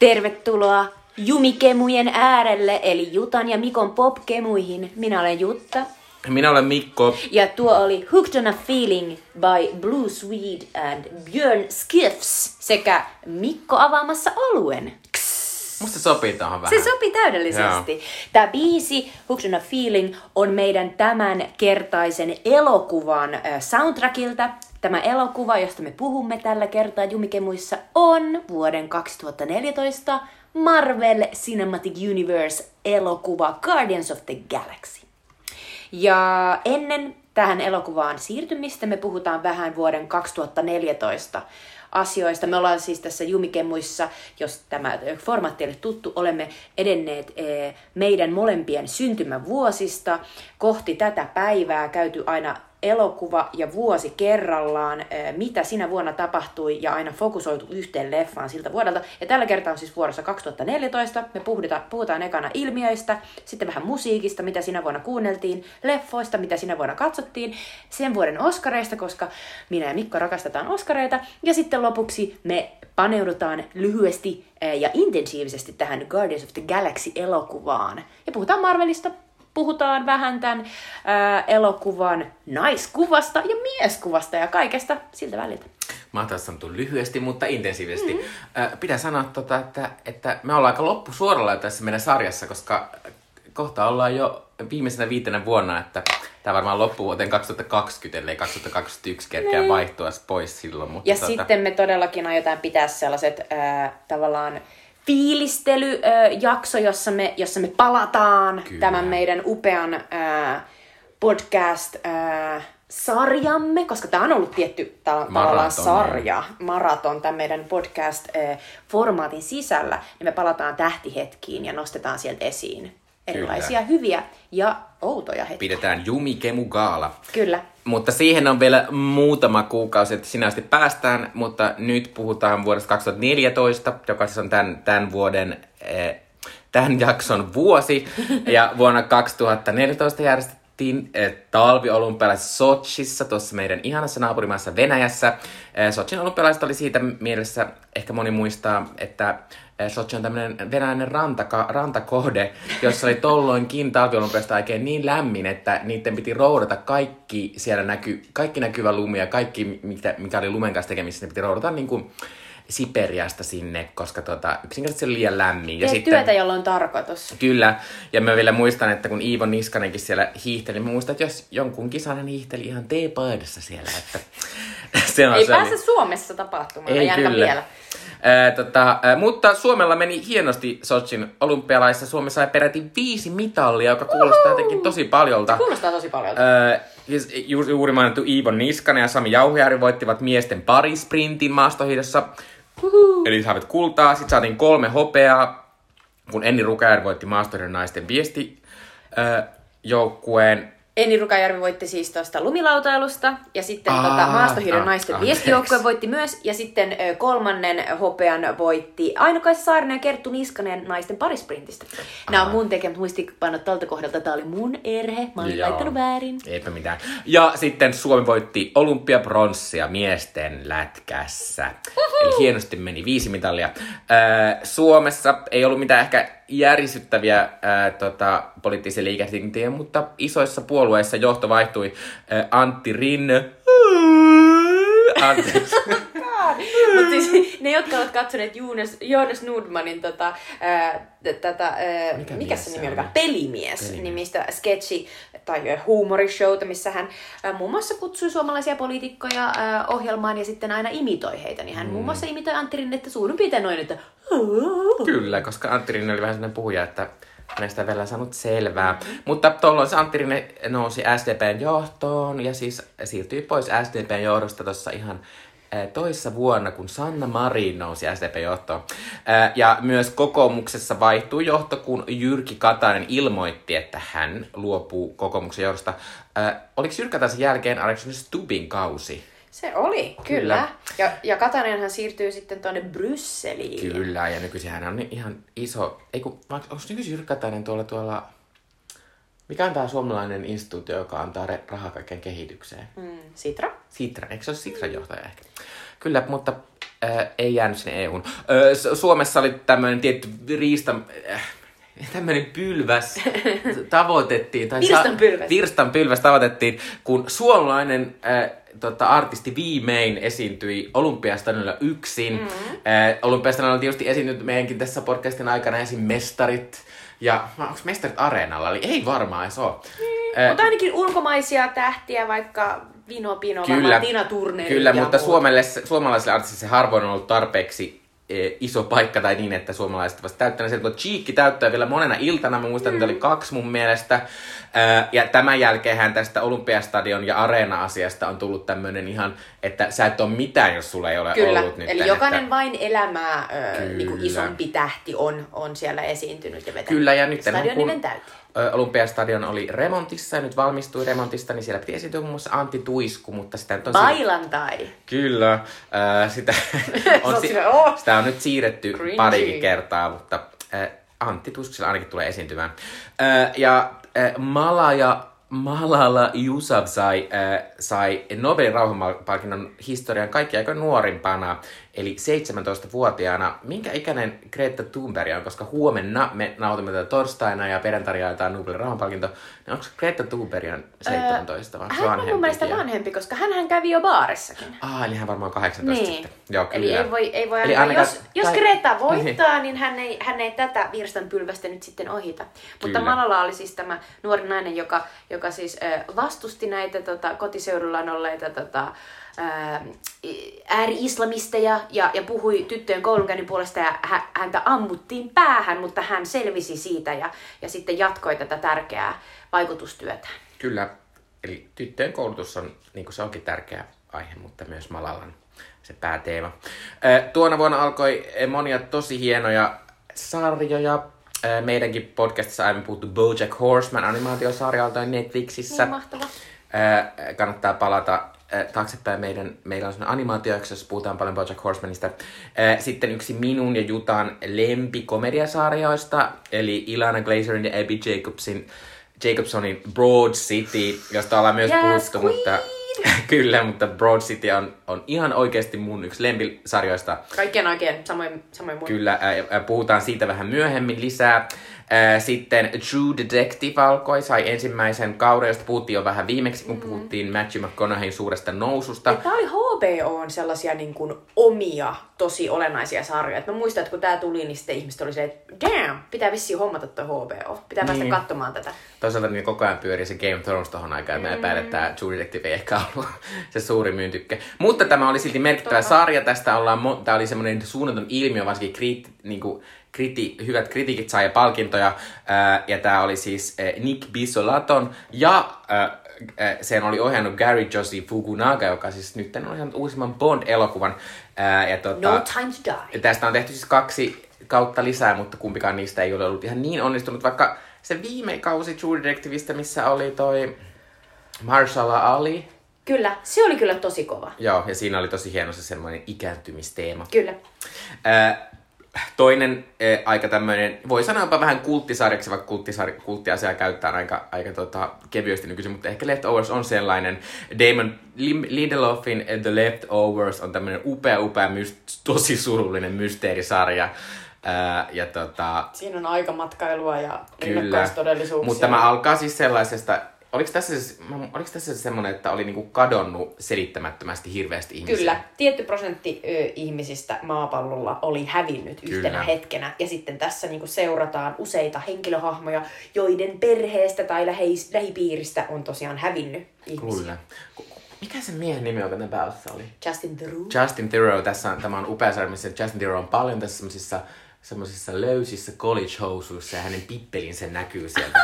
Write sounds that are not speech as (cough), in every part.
Tervetuloa Jumikemujen äärelle, eli Jutan ja Mikon popkemuihin. Minä olen Jutta. Minä olen Mikko. Ja tuo oli Hooked on a Feeling by Blue Swede and Björn Skiffs sekä Mikko avaamassa oluen. Musta se sopii tähän vähän. Se sopii täydellisesti. Tämä biisi, Hooked on a Feeling, on meidän tämän kertaisen elokuvan soundtrackilta. Tämä elokuva, josta me puhumme tällä kertaa Jumikemuissa, on vuoden 2014 Marvel Cinematic Universe elokuva Guardians of the Galaxy. Ja ennen tähän elokuvaan siirtymistä me puhutaan vähän vuoden 2014 asioista. Me ollaan siis tässä Jumikemuissa, jos tämä formaatti ei tuttu, olemme edenneet eh, meidän molempien syntymävuosista kohti tätä päivää, käyty aina elokuva ja vuosi kerrallaan, mitä sinä vuonna tapahtui ja aina fokusoitu yhteen leffaan siltä vuodelta. Ja tällä kertaa on siis vuorossa 2014. Me puhutaan, puhutaan ekana ilmiöistä, sitten vähän musiikista, mitä sinä vuonna kuunneltiin, leffoista, mitä sinä vuonna katsottiin, sen vuoden oskareista, koska minä ja Mikko rakastetaan oskareita. Ja sitten lopuksi me paneudutaan lyhyesti ja intensiivisesti tähän Guardians of the Galaxy-elokuvaan. Ja puhutaan Marvelista, puhutaan vähän tämän ää, elokuvan naiskuvasta ja mieskuvasta ja kaikesta siltä väliltä. Mä oon sanottu lyhyesti, mutta intensiivisesti. Mm. Äh, pitää sanoa, tota, että, että me ollaan aika loppusuoralla tässä meidän sarjassa, koska kohta ollaan jo viimeisenä viitenä vuonna, että tämä varmaan loppuu vuoteen 2020, ellei 2021 kerkeä vaihtua pois silloin. Mutta Ja tota, sitten me todellakin aiotaan pitää sellaiset ää, tavallaan fiilistelyjakso, jossa me, jossa me palataan Kyllä. tämän meidän upean ää, podcast-sarjamme, koska tämä on ollut tietty ta- tavallaan Maraton, sarja, maraton tämän meidän podcast-formaatin sisällä, niin me palataan tähtihetkiin ja nostetaan sieltä esiin erilaisia hyviä ja outoja hetkiä. Pidetään Jumikemu Gaala. Kyllä. Mutta siihen on vielä muutama kuukausi, että sinä asti päästään, mutta nyt puhutaan vuodesta 2014, joka siis on tämän, tämän vuoden, eh, tämän jakson vuosi. Ja vuonna 2014 järjestettiin eh, talviolympialaiset Sochissa, tuossa meidän ihanassa naapurimaassa Venäjässä. Eh, Sochin olympialaiset oli siitä mielessä, ehkä moni muistaa, että eh, Sochi on tämmöinen venäläinen rantaka, rantakohde, jossa oli tolloinkin talviolympiasta oikein niin lämmin, että niiden piti roudata kaikki siellä näky, kaikki näkyvä lumi ja kaikki, mikä, mikä oli lumen kanssa tekemisissä, ne piti roudata niin kuin Siperiasta sinne, koska tota, yksinkertaisesti oli liian lämmin. Tee työtä, jolla on tarkoitus. Kyllä, ja mä vielä muistan, että kun Iivo Niskanenkin siellä hiihteli, niin mä muistan, että jos jonkun kisan hän hiihteli ihan teepaidassa siellä, että (laughs) se on Ei se pääse Suomessa tapahtumaan, Ei kyllä. vielä. Ää, tota, ää, mutta Suomella meni hienosti Sochin olympialaissa. Suomi sai peräti viisi mitallia, joka kuulostaa jotenkin tosi paljolta. Kuulostaa tosi paljon. Öö, ju- juuri mainittu Iivon Niskanen ja Sami Jauhjärvi voittivat miesten parisprintin maastohiidossa. Eli saavat kultaa. Sitten saatiin kolme hopeaa, kun Enni Rukajärvi voitti maastohiidon naisten viesti öö, joukkueen. Eni Rukajärvi voitti siis tuosta lumilautailusta, ja sitten Aa, tota, maastohiidon ah, naisten viestijoukkue voitti myös, ja sitten ö, kolmannen hopean voitti Aino-Kaisa Saarinen ja Kerttu Niskanen naisten parisprintistä. Nämä on mun tekemät muistikpannot tältä kohdalta. Tämä oli mun erhe, mä olin Joo. laittanut väärin. Eipä mitään. Ja sitten Suomi voitti olympiapronssia miesten lätkässä. Eli hienosti meni viisi mitalia. Ää, Suomessa ei ollut mitään ehkä järisyttäviä ää, tota, poliittisia liikehdintiä, mutta isoissa puolueissa johto vaihtui. Ää, Antti Rinne. Anteeksi. (laughs) Mutta siis ne, jotka ovat katsoneet Jonas, Jonas Nordmanin tota, ää, tätä, ää, Mikä mikä se nimi olikaan? Pelimies, Pelimies. nimistä sketchi tai huumorishowta, missä hän ää, muun muassa kutsui suomalaisia poliitikkoja ää, ohjelmaan ja sitten aina imitoi heitä. Niin hän Mm. muun muassa imitoi Antti Rinnettä suurin piirtein noin, että Kyllä, koska Antti Rinne oli vähän sellainen puhuja, että ei vielä saanut selvää. Mutta tuolloin se Antti Rinne nousi SDPn johtoon ja siis siirtyi pois SDPn johdosta tuossa ihan ää, toissa vuonna, kun Sanna Marin nousi SDPn johtoon. Ää, Ja myös kokoomuksessa vaihtui johto, kun Jyrki Katainen ilmoitti, että hän luopuu kokoomuksen johdosta. Ää, Oliko Jyrki Kataisen jälkeen Alexander Stubbin kausi? Se oli, kyllä. Kyllä. Ja, ja Katanenhan siirtyy sitten tuonne Brysseliin. Kyllä, ja nykyisin hän on ihan iso... Ei kun, onko nykyisin Jyrki Katainen tuolla tuolla... Mikä on tämä suomalainen instituutio, joka antaa rahaa kaikkeen kehitykseen? Mm, Sitra. Sitra, eikö se ole Sitran johtaja ehkä? Kyllä, mutta Äh, ei jäänyt sinne EUn. Äh, Suomessa oli tämmöinen tietty riista... Äh, tämmöinen pylväs (laughs) tavoitettiin. Tai Virstanpylväs. Sa- virstanpylväs tavoitettiin, kun suomalainen äh, tota, artisti viimein esiintyi Olympiastadionilla yksin. Mm-hmm. Äh, Olympiastadionilla on tietysti esiintynyt meidänkin tässä podcastin aikana esim. mestarit. Ja onko mestarit areenalla? Eli ei varmaan edes ole. Mm, mutta ainakin ulkomaisia tähtiä, vaikka Vino Pino Martina Turner. Kyllä, mutta Suomelle, suomalaisille artistille se harvoin on ollut tarpeeksi iso paikka tai niin, että suomalaiset vasta täyttäneet sen, mutta Cheekki täyttää vielä monena iltana, mä muistan, mm. että oli kaksi mun mielestä. Ja tämän jälkeen tästä Olympiastadion ja Areena-asiasta on tullut tämmöinen ihan, että sä et ole mitään, jos sulla ei ole Kyllä. ollut nyt. Eli jokainen että... vain elämää niin kuin isompi tähti on, on siellä esiintynyt ja vetänyt. Kyllä, ja nyt Stadion kun... täytyy. Olympiastadion oli remontissa ja nyt valmistui remontista, niin siellä piti esiintyä muun muassa Antti Tuisku, mutta sitä nyt on... Bailantai! Siir... Kyllä. Äh, sitä, (laughs) on, si... sitä on nyt siirretty Cringy. parikin kertaa, mutta äh, Antti Tuisku ainakin tulee esiintymään. Äh, ja äh, Malaja Malala Yousafzai äh, sai Nobelin rauhanpalkinnon historian kaikki aika nuorimpana, eli 17-vuotiaana. Minkä ikäinen Greta Thunberg on, koska huomenna me nautimme tätä torstaina ja perjantaina jaetaan Nobelin rauhanpalkinto. Niin onko Greta Thunberg 17 vai Hän on mun mielestä vanhempi, koska hän kävi jo baarissakin. Ah, eli hän varmaan 18 niin. sitten. Joo, kyllä. Eli ei voi, ei voi eli ainakaan, jos, jos tai... Greta voittaa, niin hän ei, hän ei tätä virstanpylvästä nyt sitten ohita. Kyllä. Mutta Malala oli siis tämä nuori nainen, joka, joka siis vastusti näitä tota, kotiseudullaan olleita tota, ääri-islamisteja ja, ja puhui tyttöjen koulunkäynnin puolesta ja häntä ammuttiin päähän, mutta hän selvisi siitä ja, ja sitten jatkoi tätä tärkeää vaikutustyötä. Kyllä, eli tyttöjen koulutus on, niin kuin se onkin tärkeä aihe, mutta myös Malalan se pääteema. Tuona vuonna alkoi monia tosi hienoja sarjoja. Meidänkin podcastissa aiemmin puhuttu Bojack Horseman animaatiosarjalta Netflixissä. Niin mahtava. Kannattaa palata taaksepäin meidän, meillä on sellainen animaatio, jossa puhutaan paljon Bojack Horsemanista. Sitten yksi minun ja Jutan lempikomediasarjoista, eli Ilana Glazerin ja Abby Jacobsin, Jacobsonin Broad City, josta ollaan myös yes, puhuttu, queen. mutta (laughs) kyllä, mutta Broad City on, on ihan oikeasti mun yksi lempisarjoista. Kaikkien oikein, samoin, samoin mun. Kyllä, äh, puhutaan siitä vähän myöhemmin lisää. Sitten True Detective alkoi, sai ensimmäisen kauden, josta puhuttiin jo vähän viimeksi, kun mm. puhuttiin Matthew McConaugheyn suuresta noususta. Tämä oli HBOn sellaisia niin kuin, omia, tosi olennaisia sarjoja. Et mä muistan, että kun tämä tuli, niin sitten ihmiset oli se, että damn, pitää vissiin hommata tuo HBO. Pitää niin. päästä katsomaan tätä. Toisaalta niin koko ajan pyörii se Game of Thrones tohon aikaan, mm. mä epäilen, että tämä True Detective ei ehkä ollut (laughs) se suuri myyntykkä. Mutta tämä oli silti merkittävä Totta. sarja. Tästä ollaan, tämä oli semmoinen suunnaton ilmiö, varsinkin kriitti, niin kuin, kriti, hyvät kritiikit sai palkintoja. Ää, ja tämä oli siis ää, Nick Bisolaton ja ää, sen oli ohjannut Gary Josie Fukunaga, joka siis nyt on ohjannut uusimman Bond-elokuvan. Ää, ja tota, no Time to Die. Tästä on tehty siis kaksi kautta lisää, mutta kumpikaan niistä ei ole ollut ihan niin onnistunut, vaikka se viime kausi True Detectiveistä, missä oli toi Marshall Ali. Kyllä, se oli kyllä tosi kova. Joo, ja siinä oli tosi hieno se semmoinen ikääntymisteema. Kyllä. Ää, toinen eh, aika tämmöinen, voi sanoa jopa vähän kulttisarjaksi, vaikka kulttisarja, kulttiasiaa käyttää aika, aika tota, kevyesti nykyisin, mutta ehkä Leftovers on sellainen. Damon Lindelofin The Leftovers on tämmöinen upea, upea, myst- tosi surullinen mysteerisarja. Ää, ja tota, Siinä on aikamatkailua ja rinnakkaistodellisuuksia. Mutta tämä alkaa siis sellaisesta Oliko tässä, siis, oliko tässä semmoinen, että oli niinku kadonnut selittämättömästi hirveästi ihmisiä? Kyllä. Tietty prosentti ö, ihmisistä maapallolla oli hävinnyt Kyllä. yhtenä hetkenä. Ja sitten tässä niinku seurataan useita henkilöhahmoja, joiden perheestä tai läheis, lähipiiristä on tosiaan hävinnyt ihmisiä. Kyllä. Mikä se miehen nimi on, kuten päässä oli? Justin Theroux. Justin Theroux. Tässä on, tämä on upea sarja, missä Justin Theroux on paljon tässä semmoisissa semmoisissa löysissä college-housuissa ja hänen pippelinsä näkyy sieltä.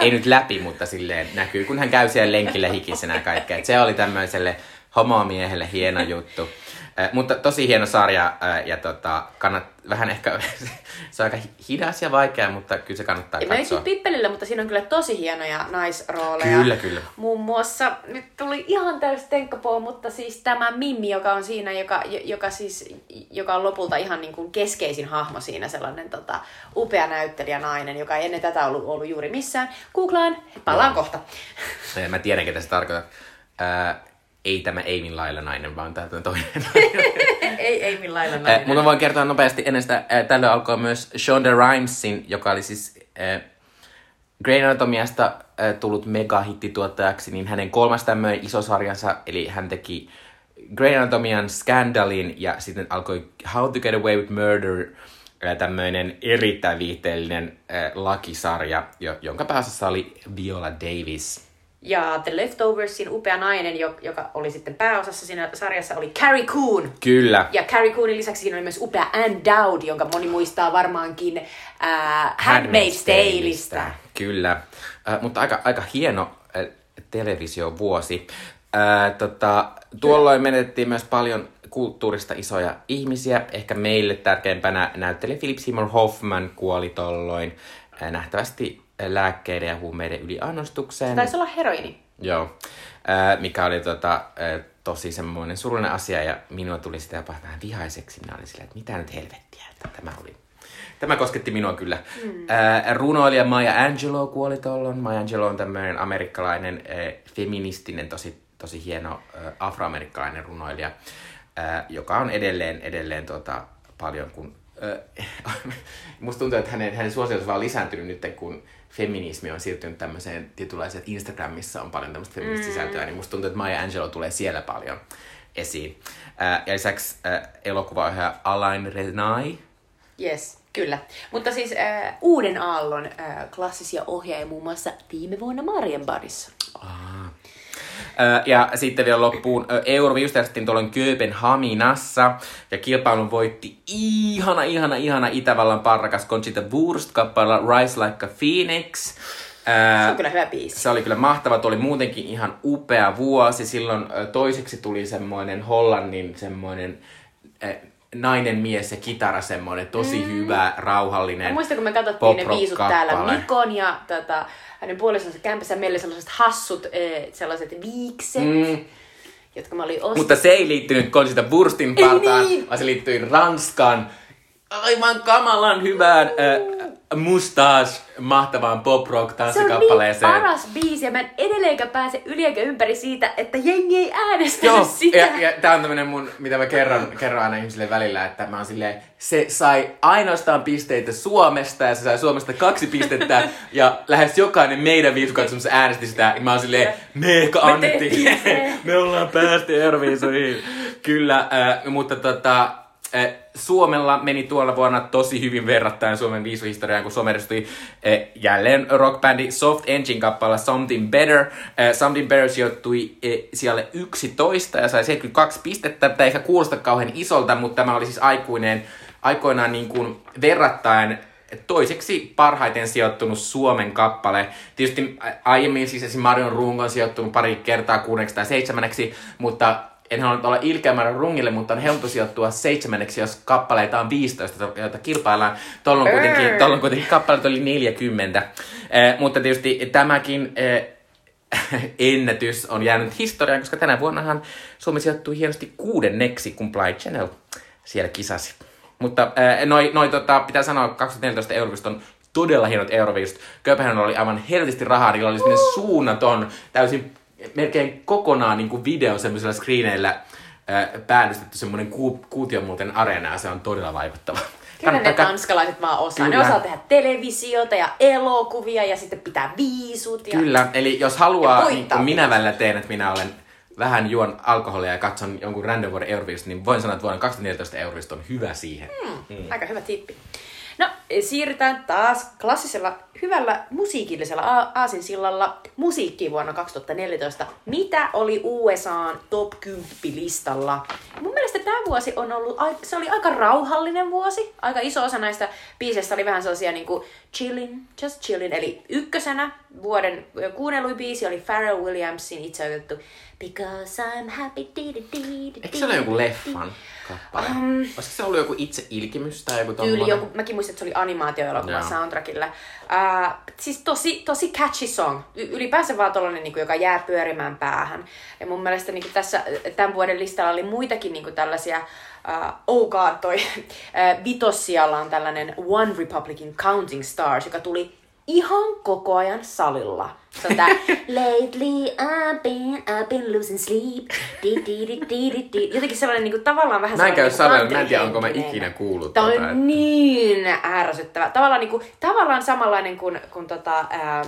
Ei nyt läpi, mutta silleen näkyy, kun hän käy siellä lenkillä hikisenä kaikkea. Et se oli tämmöiselle homomiehelle hieno juttu. Äh, mutta tosi hieno sarja äh, ja tota, kannat, vähän ehkä, (laughs) se on aika hidas ja vaikea, mutta kyllä se kannattaa katsoa. Mä Pippelille, mutta siinä on kyllä tosi hienoja naisrooleja. Kyllä, kyllä. Muun muassa, nyt tuli ihan täysin tenkkapoo, mutta siis tämä Mimmi, joka on siinä, joka, joka, siis, joka on lopulta ihan niin kuin keskeisin hahmo siinä, sellainen tota, upea näyttelijä nainen, joka ei ennen tätä ollut, ollut juuri missään. Googlaan, palaan no. kohta. Mä tiedän, ketä se tarkoittaa. Äh, ei tämä Eimin lailla nainen, vaan tämä toinen (laughs) ei, ei millään lailla Äh, nainen. mutta mä voin kertoa nopeasti ennen sitä. Äh, tällöin alkoi myös Shonda Rhimesin, joka oli siis äh, Grey Anatomiasta äh, tullut megahittituottajaksi, niin hänen kolmas tämmöinen iso sarjansa, eli hän teki Grey Anatomian Scandalin ja sitten alkoi How to Get Away with Murder, äh, tämmöinen erittäin viihteellinen äh, lakisarja, jo, jonka pääosassa oli Viola Davis. Ja The Leftoversin upea nainen, jo- joka oli sitten pääosassa siinä sarjassa, oli Carrie Coon. Kyllä. Ja Carrie Coonin lisäksi siinä oli myös upea Anne Dowd, jonka moni muistaa varmaankin äh, Handmaid's Taleista. Kyllä. Äh, mutta aika, aika hieno äh, televisiovuosi. Äh, tota, tuolloin menetettiin myös paljon kulttuurista isoja ihmisiä. Ehkä meille tärkeimpänä näyttelijä Philip Seymour Hoffman kuoli tolloin äh, nähtävästi äh, lääkkeiden ja huumeiden yliannostukseen. Taisi olla heroini. Joo, äh, mikä oli tota, äh, tosi semmoinen surullinen asia ja minua tuli sitä jopa vähän vihaiseksi. Minä olin silleen, että mitä nyt helvettiä, että tämä oli. Tämä kosketti minua kyllä. Mm. Äh, runoilija Maya Angelou kuoli tuolloin. Maya Angelou on tämmöinen amerikkalainen äh, feministinen, tosi, tosi hieno äh, afroamerikkalainen runoilija, äh, joka on edelleen, edelleen tota, paljon kun... Äh, (laughs) musta tuntuu, että hänen, hänen suosionsa on vaan lisääntynyt nyt, kun feminismi on siirtynyt tämmöiseen tietynlaiseen, että Instagramissa on paljon tämmöistä feminististä sisältöä, niin musta tuntuu, että Maya Angelou tulee siellä paljon esiin. Äh, ja lisäksi äh, elokuvaohjaaja Alain Renai, Yes, kyllä. Mutta siis äh, Uuden Aallon äh, klassisia ohjaajia muun muassa viime vuonna Marienbadissa. Ö, Ja sitten vielä loppuun ö, Eurovi just järjestettiin tuolloin Kööpenhaminassa ja kilpailun voitti ihana, ihana, ihana Itävallan parrakas Conchita Wurst kappaleella Rise Like a Phoenix. Se on kyllä hyvä biisi. se oli kyllä mahtava, tuo oli muutenkin ihan upea vuosi. Silloin toiseksi tuli semmoinen Hollannin semmoinen nainen, mies ja kitara semmoinen tosi mm. hyvä, rauhallinen Mä muistan, kun me katsottiin ne viisut täällä. Mikon ja tota, hänen puolisonsa kämpässä meillä oli sellaiset hassut eh, sellaiset viikset, mm. jotka mä olin ostanut. Mutta se ei liittynyt Conchita Wurstin partaan, niin. vaan se liittyi Ranskan aivan kamalan hyvään äh, mustache mahtavaan pop rock se on niin tanssikappaleeseen. paras biisi ja mä en edelleenkään pääse yli eikä ympäri siitä, että jengi ei äänestänyt Joo, sitä. ja, ja tää on tämmönen mun, mitä mä kerron, kerron aina ihmisille välillä, että mä oon silleen, se sai ainoastaan pisteitä Suomesta ja se sai Suomesta kaksi pistettä ja lähes jokainen meidän viisukatsomussa äänesti sitä. Ja mä oon silleen, me ehkä annettiin, se. (laughs) me ollaan päästy Euroviisuihin. Kyllä, äh, mutta tota, Suomella meni tuolla vuonna tosi hyvin verrattain Suomen viisuhistoriaan, kun Suomi edustui äh, jälleen rockbändi Soft Engine kappaleella Something Better. Äh, Something Better sijoittui siellä 11 ja sai 72 pistettä. Tämä ehkä kuulosta kauhean isolta, mutta tämä oli siis aikuinen, aikoinaan niin kuin verrattain toiseksi parhaiten sijoittunut Suomen kappale. Tietysti aiemmin siis esimerkiksi Marion Rungo on sijoittunut pari kertaa kuudeksi tai seitsemänneksi, mutta en halua nyt olla ilkeä Marion Rungille, mutta on helppo sijoittua seitsemänneksi, jos kappaleita on 15, joita kilpaillaan. Tuolloin kuitenkin, Brr. tuolloin kuitenkin kappaleita oli 40. Eh, mutta tietysti tämäkin eh, (laughs) ennätys on jäänyt historiaan, koska tänä vuonnahan Suomi sijoittui hienosti kuudenneksi, kun Fly Channel siellä kisasi. Mutta äh, noi, noi tota, pitää sanoa, 2014 Euroviisut on todella hienot Euroviisut. Kööpenhaminalla oli aivan helvetisti rahaa, niillä oli suunnaton, täysin melkein kokonaan niin kuin video semmoisilla screeneillä päällystetty semmoinen ku, kuution muuten areena ja se on todella vaikuttava. Kyllä ne Kannattaa tanskalaiset vaan osaa. Kyllä. Ne osaa tehdä televisiota ja elokuvia ja sitten pitää viisut. Ja... Kyllä, eli jos haluaa, niin kuin minä välillä teen, että minä olen vähän juon alkoholia ja katson jonkun random vuoden Euroviisut, niin voin sanoa, että vuonna 2014 Euroviisut on hyvä siihen. Mm. Aika hyvä tippi. No, siirrytään taas klassisella, hyvällä musiikillisella a- aasinsillalla musiikkiin vuonna 2014. Mitä oli USAn top 10 listalla? Mun mielestä tämä vuosi on ollut, se oli aika rauhallinen vuosi. Aika iso osa näistä biiseistä oli vähän sellaisia niinku chillin, just chillin. Eli ykkösenä vuoden kuunnelluin biisi oli Pharrell Williamsin itse Because I'm happy. Di, di, di, di, Eikö se ole joku leffan kappale? Um, Olisiko se ollut joku itse ilkimys tai joku tyyli, tommonen? joku, mäkin muistan, että se oli animaatioelokuva Joo. soundtrackilla. Uh, siis tosi, tosi catchy song. Y- ylipäänsä vaan tollanen, niin joka jää pyörimään päähän. Ja mun mielestä niin tässä tämän vuoden listalla oli muitakin niin tällaisia, uh, oh god, toi (laughs) uh, vitossijalla on tällainen One Republican Counting Stars, joka tuli ihan koko ajan salilla. Se on tää (laughs) Lately I've been, I've been losing sleep. Di, di, di, di, di, di. Jotenkin sellainen niinku, tavallaan vähän Mä en käy sellainen salilla, mä en tiedä onko mä ikinä kuullut on tota, että- niin ärsyttävä. Tavallaan, niinku, tavallaan samanlainen kuin, kuin tota, ää,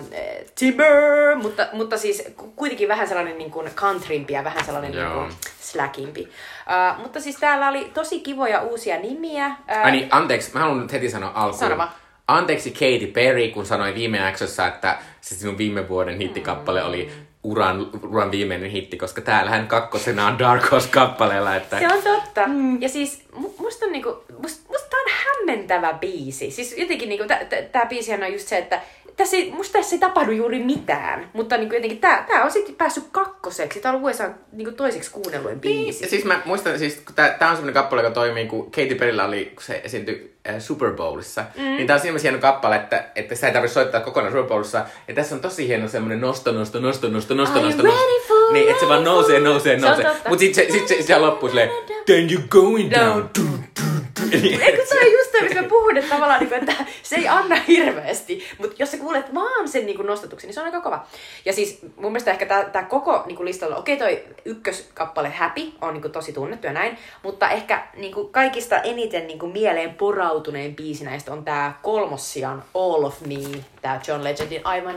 Timber, mutta, mutta siis ku- kuitenkin vähän sellainen niinku countrympi ja vähän sellainen Joo. niinku slackimpi. Uh, mutta siis täällä oli tosi kivoja uusia nimiä. Ää, Ai niin, anteeksi, mä haluan nyt heti sanoa alkuun. Sano vaan. Anteeksi Katy Perry, kun sanoi viime jaksossa, että se sinun viime vuoden hittikappale oli uran, uran viimeinen hitti, koska täällähän kakkosena on Dark Horse-kappaleella, että... Se on totta. Mm. Ja siis musta on niinku, musta, musta on hämmentävä biisi. Siis jotenkin niinku, tä- tä- tää biisihän on just se, että tässä ei, musta tässä ei tapahdu juuri mitään. Mutta niinku jotenkin tää, tää on sitten päässyt kakkoseksi. Tää on USA niinku toiseksi kuunnelluin biisi. Ja siis mä muistan, siis kun tää, tää on semmonen kappale, joka toimii, kun Katy Perryllä oli, kun se esiintyi äh, Super Bowlissa. Mm. Niin tää on siinä hieno kappale, että, että sitä ei tarvitse soittaa kokonaan Super Bowlissa. Ja tässä on tosi hieno semmonen nosto, nosto, nosto, nosto, nosto, nosto, nosto. Niin, että se vaan nousee, nousee, nousee. Mut sit se, sit se, se loppuu silleen, then you going down. Du, du, du. Niin, Eikö se ole just se, mistä mä puhun, että tavallaan, niin kuin, että se ei anna hirveästi, mutta jos sä kuulet vaan sen niin kuin nostatuksen, niin se on aika kova. Ja siis mun mielestä ehkä tää, tää koko niin kuin listalla, okei toi ykköskappale Happy on niin kuin tosi tunnettu ja näin, mutta ehkä niin kuin kaikista eniten niin kuin mieleen porautuneen biisi näistä on tää kolmossian All of Me, tää John Legendin aivan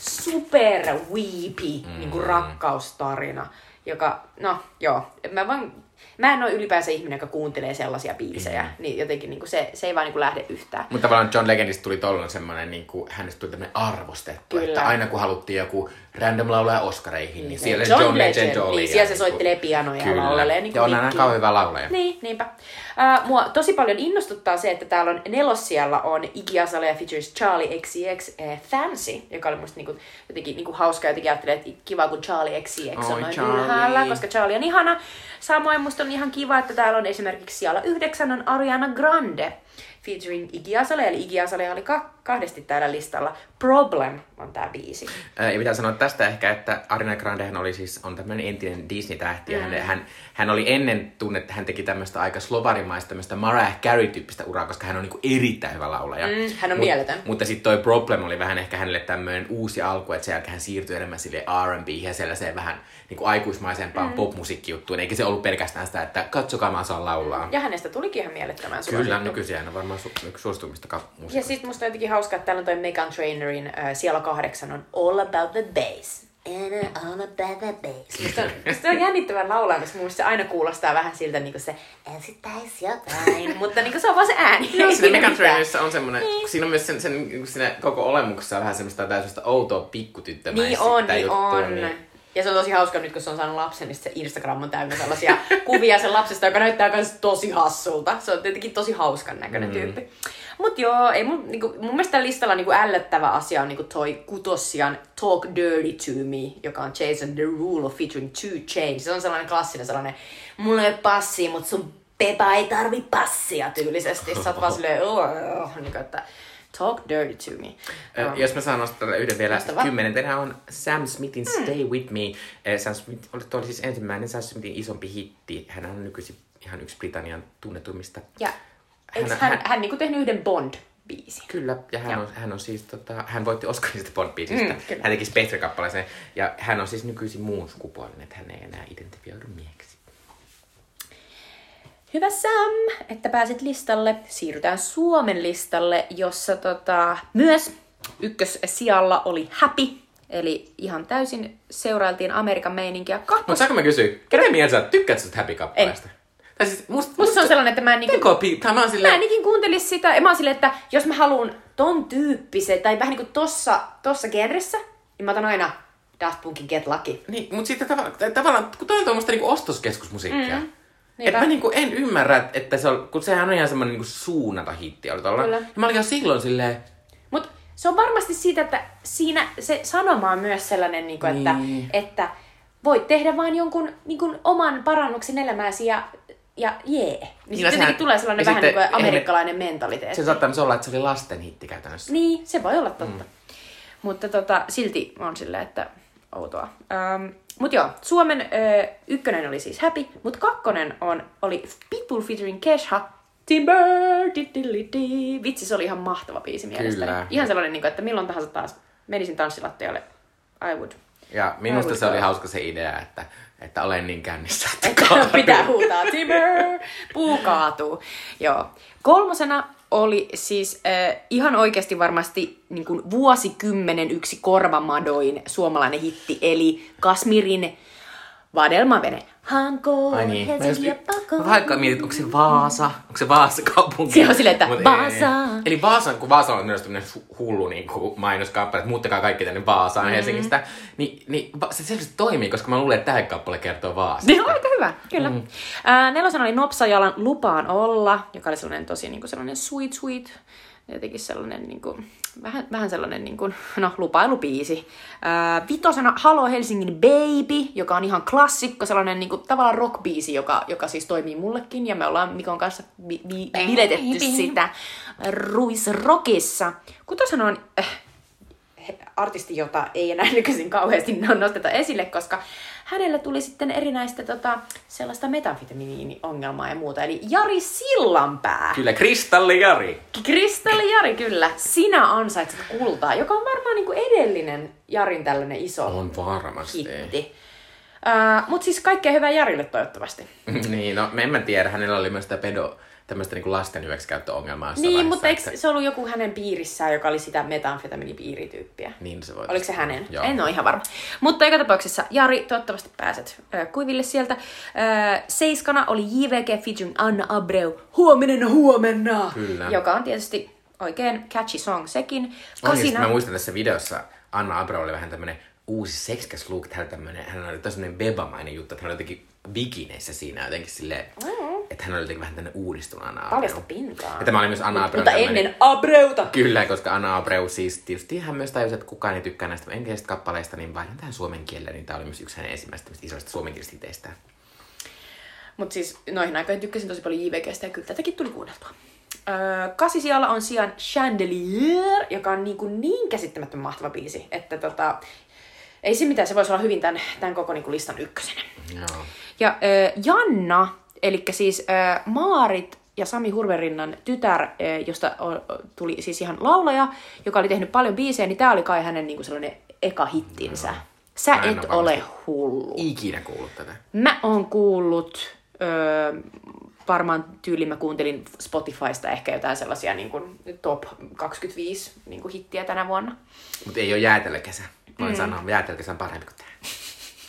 super weepy mm. niin kuin rakkaustarina, joka, no joo, mä vaan, mä en ole ylipäänsä ihminen, joka kuuntelee sellaisia biisejä, mm. niin jotenkin niin kuin se, se ei vaan niin kuin lähde yhtään. Mutta tavallaan John Legendista tuli tollon semmonen, niin kuin, hänestä tuli tämmönen arvostettu. Kyllä. Että aina kun haluttiin joku random laulaja Oscareihin, niin siellä John John, Legend, Legend, oli. niin, ja siellä se soittelee pianoja ja Kyllä. laulelee niin ja on aina kauhean hyvä laulaja. Niin, niinpä. Uh, mua tosi paljon innostuttaa se, että täällä on nelossijalla on Iggy Azalea features Charlie XCX eh, Fancy, joka oli musta niinku, jotenkin niinku hauska jotenkin ajattelee, että kiva kun Charlie XCX on Oi, noin Charlie. ylhäällä, koska Charlie on ihana. Samoin musta on ihan kiva, että täällä on esimerkiksi siellä yhdeksän on Ariana Grande featuring Iggy Azalea, eli Iggy Azalea oli ka- kahdesti täällä listalla. Problem on tää biisi. Ää, Ja pitää sanoa tästä ehkä, että Ariana Grandehan oli siis, on tämmöinen entinen Disney-tähti, mm. hän, hän, hän, oli ennen tunnettu, hän teki tämmöistä aika slovarimaista, tämmöistä Mariah Carey-tyyppistä uraa, koska hän on niinku erittäin hyvä laulaja. Mm, hän on mieletön. Mutta sitten toi Problem oli vähän ehkä hänelle tämmöinen uusi alku, että sen jälkeen hän siirtyi enemmän sille R&B ja sellaiseen vähän niinku aikuismaisempaan mm. popmusiikkijuttuun, eikä se ollut pelkästään sitä, että katsokaa mä osaan laulaa. Ja hänestä tulikin ihan mielettömän Kyllä, suosittu. nykyisin hän on varmaan su- yksi suosituimmista ka- Ja musiikista. sitten musta jotenkin hauskaa, että täällä on toi Megan Trainerin äh, siellä kahdeksan on All About the Bass. And all about the bass. Musta on, (laughs) musta on jännittävän laulaa, koska mun mielestä se aina kuulostaa vähän siltä niinku se esittäisi jotain, mutta niinku se on vaan se ääni. Joo, siinä Megan. Trainerissa on semmoinen, niin. siinä on myös sen, sen niin siinä koko olemuksessa on vähän semmoista täysin outoa pikkutyttömäistä Niin on, niin juttua, on. Niin. Ja se on tosi hauska nyt, kun se on saanut lapsen, niin se Instagram on täynnä sellaisia (laughs) kuvia sen lapsesta, joka näyttää myös tosi hassulta. Se on tietenkin tosi hauskan näköinen mm. tyyppi. Mut joo, ei mun, niinku, mun mielestä listalla niinku ällöttävä asia on niinku toi kutossian Talk Dirty to Me, joka on Jason Derulo featuring Two Chainz. Se on sellainen klassinen sellainen, mulla ei ole passia, mutta sun Pepa ei tarvi passia tyylisesti. Sä oot vaan silleen, oh, oh, niin kuin, että Talk Dirty to Me. Ö, Jos mä saan nostaa yhden vielä Nosta vaan. kymmenentenä on Sam Smithin Hmm. Stay With Me. Eh, Sam Smith oli, oli siis ensimmäinen Sam Smithin isompi hitti. Hän on nykyisin ihan yksi Britannian tunnetuimmista. Ja eikö Hän- hän, hän- hän, hän niinku tehnyt yhden Bond-biisin? Kyllä, ja hän Joo. on, hän on siis, tota, hän voitti Oscarista Bond-biisistä. Mm, kyllä. hän teki Spectre-kappaleeseen, ja hän on siis nykyisin muun sukupuolinen, että hän ei enää identifioidu mieheksi. Hyvä Sam, että pääsit listalle. Siirrytään Suomen listalle, jossa tota, myös ykkössijalla oli Happy. Eli ihan täysin seurailtiin Amerikan meininkiä. Kakkos... Mutta saanko mä kysyä, kenen mieltä sä? Tykkäät Happy-kappaleesta? Tai siis musta, Musta se on sellainen, että mä en niinku... Tekopi, mä oon Mä silleen, en ikin kuuntelisi sitä. Ja mä oon silleen, että jos mä haluan ton tyyppisen, tai vähän niinku tossa, tossa genressä, niin mä otan aina Daft Punkin Get Lucky. niin, mut sitten tavallaan, tavallaan kun toi on tuommoista niinku ostoskeskusmusiikkia. Mm. Niinpä. Et mä niinku en ymmärrä, että- se on, kun sehän on ihan semmonen niinku suunnata hitti oli. Kyllä. Ja mä olin jo silloin silleen, Mut se on varmasti siitä, että siinä se sanoma on myös sellainen, niin kuin, että, Niin. että voit tehdä vain jonkun niin kuin, oman parannuksen elämääsi ja, ja jee. Niin Niin, sitten jotenkin sehän- tulee sellainen ja vähän niin kuin amerikkalainen mentaliteetti. se saattaa myös olla, että se oli lasten hitti käytännössä. Niin, se voi olla totta. Mm. Mutta tota, silti on silleen, että outoa. Ähm, mutta joo, Suomen ö, ykkönen oli siis Happy, mutta kakkonen on, oli Pitbull featuring Kesha, Timber, di, di, di. Vitsi, se oli ihan mahtava biisi mielestäni. Kyllä. Ihan sellainen, niin kuin, että milloin tahansa taas menisin tanssilattialle. I would. Ja minusta Ai, se oli voi. hauska se idea, että, että olen niin kännissä, että pitää huutaa Timber, puu kaatuu. Joo. Kolmosena oli siis äh, ihan oikeasti varmasti niin kuin vuosikymmenen yksi korvamadoin suomalainen hitti, eli Kasmirin Vadelmavene. Hanko, Ai niin. Helsinki. Mä vaikka mietin, onko se Vaasa? Onko se Vaasa kaupunki? Se on silleen, että Mut ei. Vaasa. Eli Vaasa, kun Vaasa on myös tämmönen hu- hullu niin kuin mainoskappale, että muuttakaa kaikki tänne Vaasaan Mm-hmm. Helsingistä, niin, niin se selvästi toimii, koska mä luulen, että tämä kappale kertoo Vaasasta. On aika hyvä, kyllä. Mm. Ää, nelosena oli Nopsajalan Lupaan olla, joka oli sellainen tosi niin kuin sellainen sweet sweet, jotenkin sellainen niin kuin, vähän, vähän sellainen niin kuin, no, lupailubiisi. Ää, vitosena Halo Helsingin Baby, joka on ihan klassikko, sellainen niin kuin, tavallaan rockbiisi, joka, joka siis toimii mullekin, ja me ollaan Mikon kanssa bi- bi- biletetty sitä Ruisrockissa. Kutosena on äh, artisti, jota ei enää nykyisin kauheasti no- (laughs) nosteta esille, koska hänellä tuli sitten erinäistä tota, sellaista metafitamiini-ongelmaa ja muuta. Eli Jari Sillanpää. Kyllä, Kristalli Jari. Kristalli Jari, kyllä. Sinä ansaitset kultaa, joka on varmaan niin kuin edellinen Jarin tällainen iso On varmasti. hitti. Uh, Mutta siis kaikkea hyvää Jarille toivottavasti. (laughs) niin, no en mä tiedä, hänellä oli myös sitä pedo, tämmöistä niin lasten hyväksikäyttöongelmaa Niin, vaiheessa, mutta eikö että- se ollut joku hänen piirissään, joka oli sitä metamfetamiinipiirityyppiä? Niin se voi Oliko se hänen? Joo. En ole ihan varma. Mutta joka tapauksessa, Jari, toivottavasti pääset ö, kuiville sieltä. Ö, seiskana oli JVG featuring Anna Abreu. Huominen huomenna! Kyllä. Joka on tietysti oikein catchy song sekin. On, Kasina. mä muistan tässä videossa, Anna Abreu oli vähän tämmönen uusi seksikäs look, hän, tämmönen, hän oli tosi bebamainen juttu, että hän oli jotenkin bikineissä siinä jotenkin silleen, että hän oli jotenkin vähän tänne uudistunut Anna Abreu. Paljasta pintaa. Ja tämä oli myös Anna Abreu. Mutta ennen Abreuta! Kyllä, koska Anna Abreu siis tietysti hän myös tajusi, että kukaan ei tykkää näistä enkielisistä kappaleista, niin vaihdan tähän suomen kielelle, niin tämä oli myös yksi hänen tämmöisistä isoista suomenkielisistä hiteistään. Mutta siis noihin aikoihin tykkäsin tosi paljon JVGstä ja kyllä tätäkin tuli kuunneltua. Öö, kasisijalla on sijaan Chandelier, joka on niin, kuin niin käsittämättömän mahtava biisi, että tota, ei se mitään, se voisi olla hyvin tämän, tämän koko niin kuin listan ykkösenä. Joo. Ja ö, Janna, eli siis ö, Maarit ja Sami Hurverinnan tytär, ö, josta o, tuli siis ihan laulaja, joka oli tehnyt paljon biisejä, niin tämä oli kai hänen niinku sellainen eka hittinsä. Sä Mä en et ole hullu. Ikinä kuullut tätä. Mä oon kuullut, öö, varmaan tyyliin mä kuuntelin Spotifysta ehkä jotain sellaisia niin kuin, top 25 niin kuin, hittiä tänä vuonna. Mutta ei ole jäätelökesä. Voin mm. sanoa, jäätelökesä on parempi kuin tämä.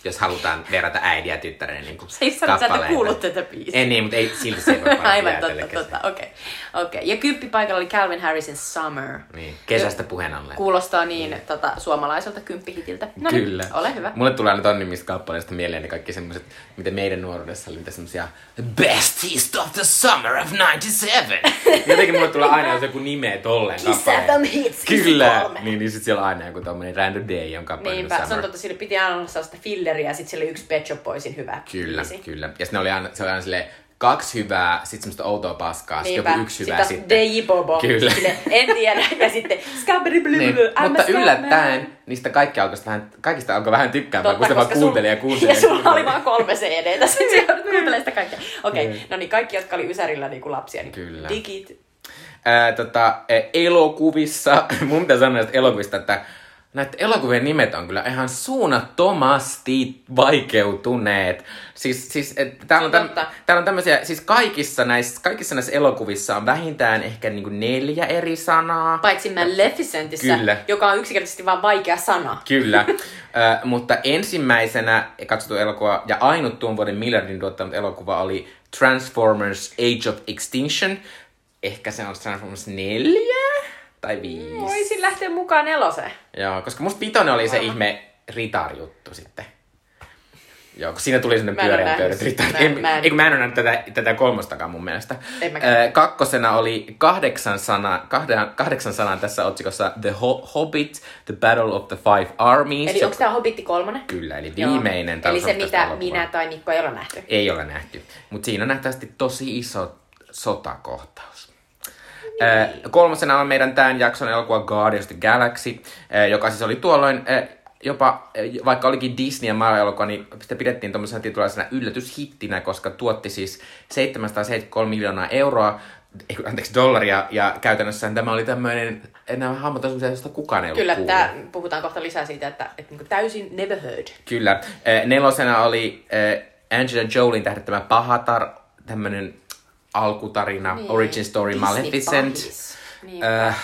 Jos halutaan verrata äidin ja tyttären niin Se ei sano, että kuullut tätä biisiä. Ei niin, mutta ei, silti se ei voi (laughs) Aivan totta, totta. Okei. Okay. Okay. Ja kymppipaikalla oli Calvin Harrisin Summer. Niin, kesästä puheen ollen. Kuulostaa niin tota, suomalaiselta kymppihitiltä. No Kyllä. Niin, ole hyvä. Mulle tulee aina ton nimistä kappaleista mieleen ne kaikki semmoset, miten meidän nuoruudessa oli niitä semmosia Best East of the Summer of 97. (laughs) Jotenkin mulle tulee aina jos joku nimeä tolleen kappaleen. Hits, Kyllä. 93. Niin, niin sit siellä on aina joku tommonen Random Day on kappale Niinpä, se on totta, piti aina olla sellaista filleriä ja sitten sille yksi Pet Shop Boysin hyvä Kyllä, biisi. kyllä. Ja sitten oli aina, se oli aina silleen, kaksi hyvää, sitten semmoista outoa paskaa, sitten joku yksi hyvä sitten. Deji Bobo. Kyllä. Sille, en tiedä. Ja sitten (laughs) Scabri Blue Niin, mutta yllättäen niistä kaikki alkoi vähän, kaikista alkoi vähän tykkäämään, kun sitä vaan kuunteli ja kuunteli. Ja sulla oli vaan kolme CD-tä, (laughs) sit sä joudut kuuntelemaan sitä kaikkea. Okei, okay, no niin, kaikki, jotka oli Ysärillä niin kuin lapsia, niin Kyllä. digit. Ää, tota, ä, elokuvissa, (laughs) mun pitää sanoa näistä elokuvista, että näitä elokuvien nimet on kyllä ihan suunnattomasti vaikeutuneet. Siis, siis et, täällä, on täm, täällä on tämmöisiä, siis kaikissa näissä, kaikissa näissä elokuvissa on vähintään ehkä niinku neljä eri sanaa. Paitsi Maleficentissä, Kyllä. joka on yksinkertaisesti vaan vaikea sana. Kyllä, (laughs) Ö, mutta ensimmäisenä katsottu elokuva ja ainut tuon vuoden miljardin tuottanut elokuva oli Transformers Age of Extinction. Ehkä se on Transformers 4 tai 5. Voisin lähteä mukaan neloseen. Joo, koska musta vitonen oli se ihme ritar-juttu sitten. Joo, kun siinä tuli sinne pyöreän pöydät ritar. sitä. Mä- En, mä en- ei, kun mä en ole nähnyt tätä, tätä kolmostakaan mun mielestä. Ö, kakkosena oli kahdeksan, sana, kahde, kahdeksan sanaa tässä otsikossa The Ho- Hobbit, The Battle of the Five Armies. Eli onko tämä Hobbitti kolmonen? Kyllä, eli viimeinen Eli se, mitä minä tai Mikko ei ole nähty. Ei ole nähty. Mutta siinä on nähtävästi tosi iso sotakohtaus. Kolmosena on meidän tämän jakson elokuva Guardians of the Galaxy, joka siis oli tuolloin jopa, vaikka olikin Disney ja Marvel-elokuva, niin sitä pidettiin tuommoisena tietynlaisena yllätyshittinä, koska tuotti siis 773 miljoonaa euroa anteeksi, dollaria, ja käytännössä tämä oli tämmöinen, nämä hahmot on joista kukaan ei Kyllä, tää, puhutaan kohta lisää siitä, että, että niin täysin never heard. Kyllä. Nelosena oli Angela Jolin tähdittämä Pahatar, tämmöinen alkutarina, niin. origin story, Maleficent. Disney-pahis. Niin, Äh,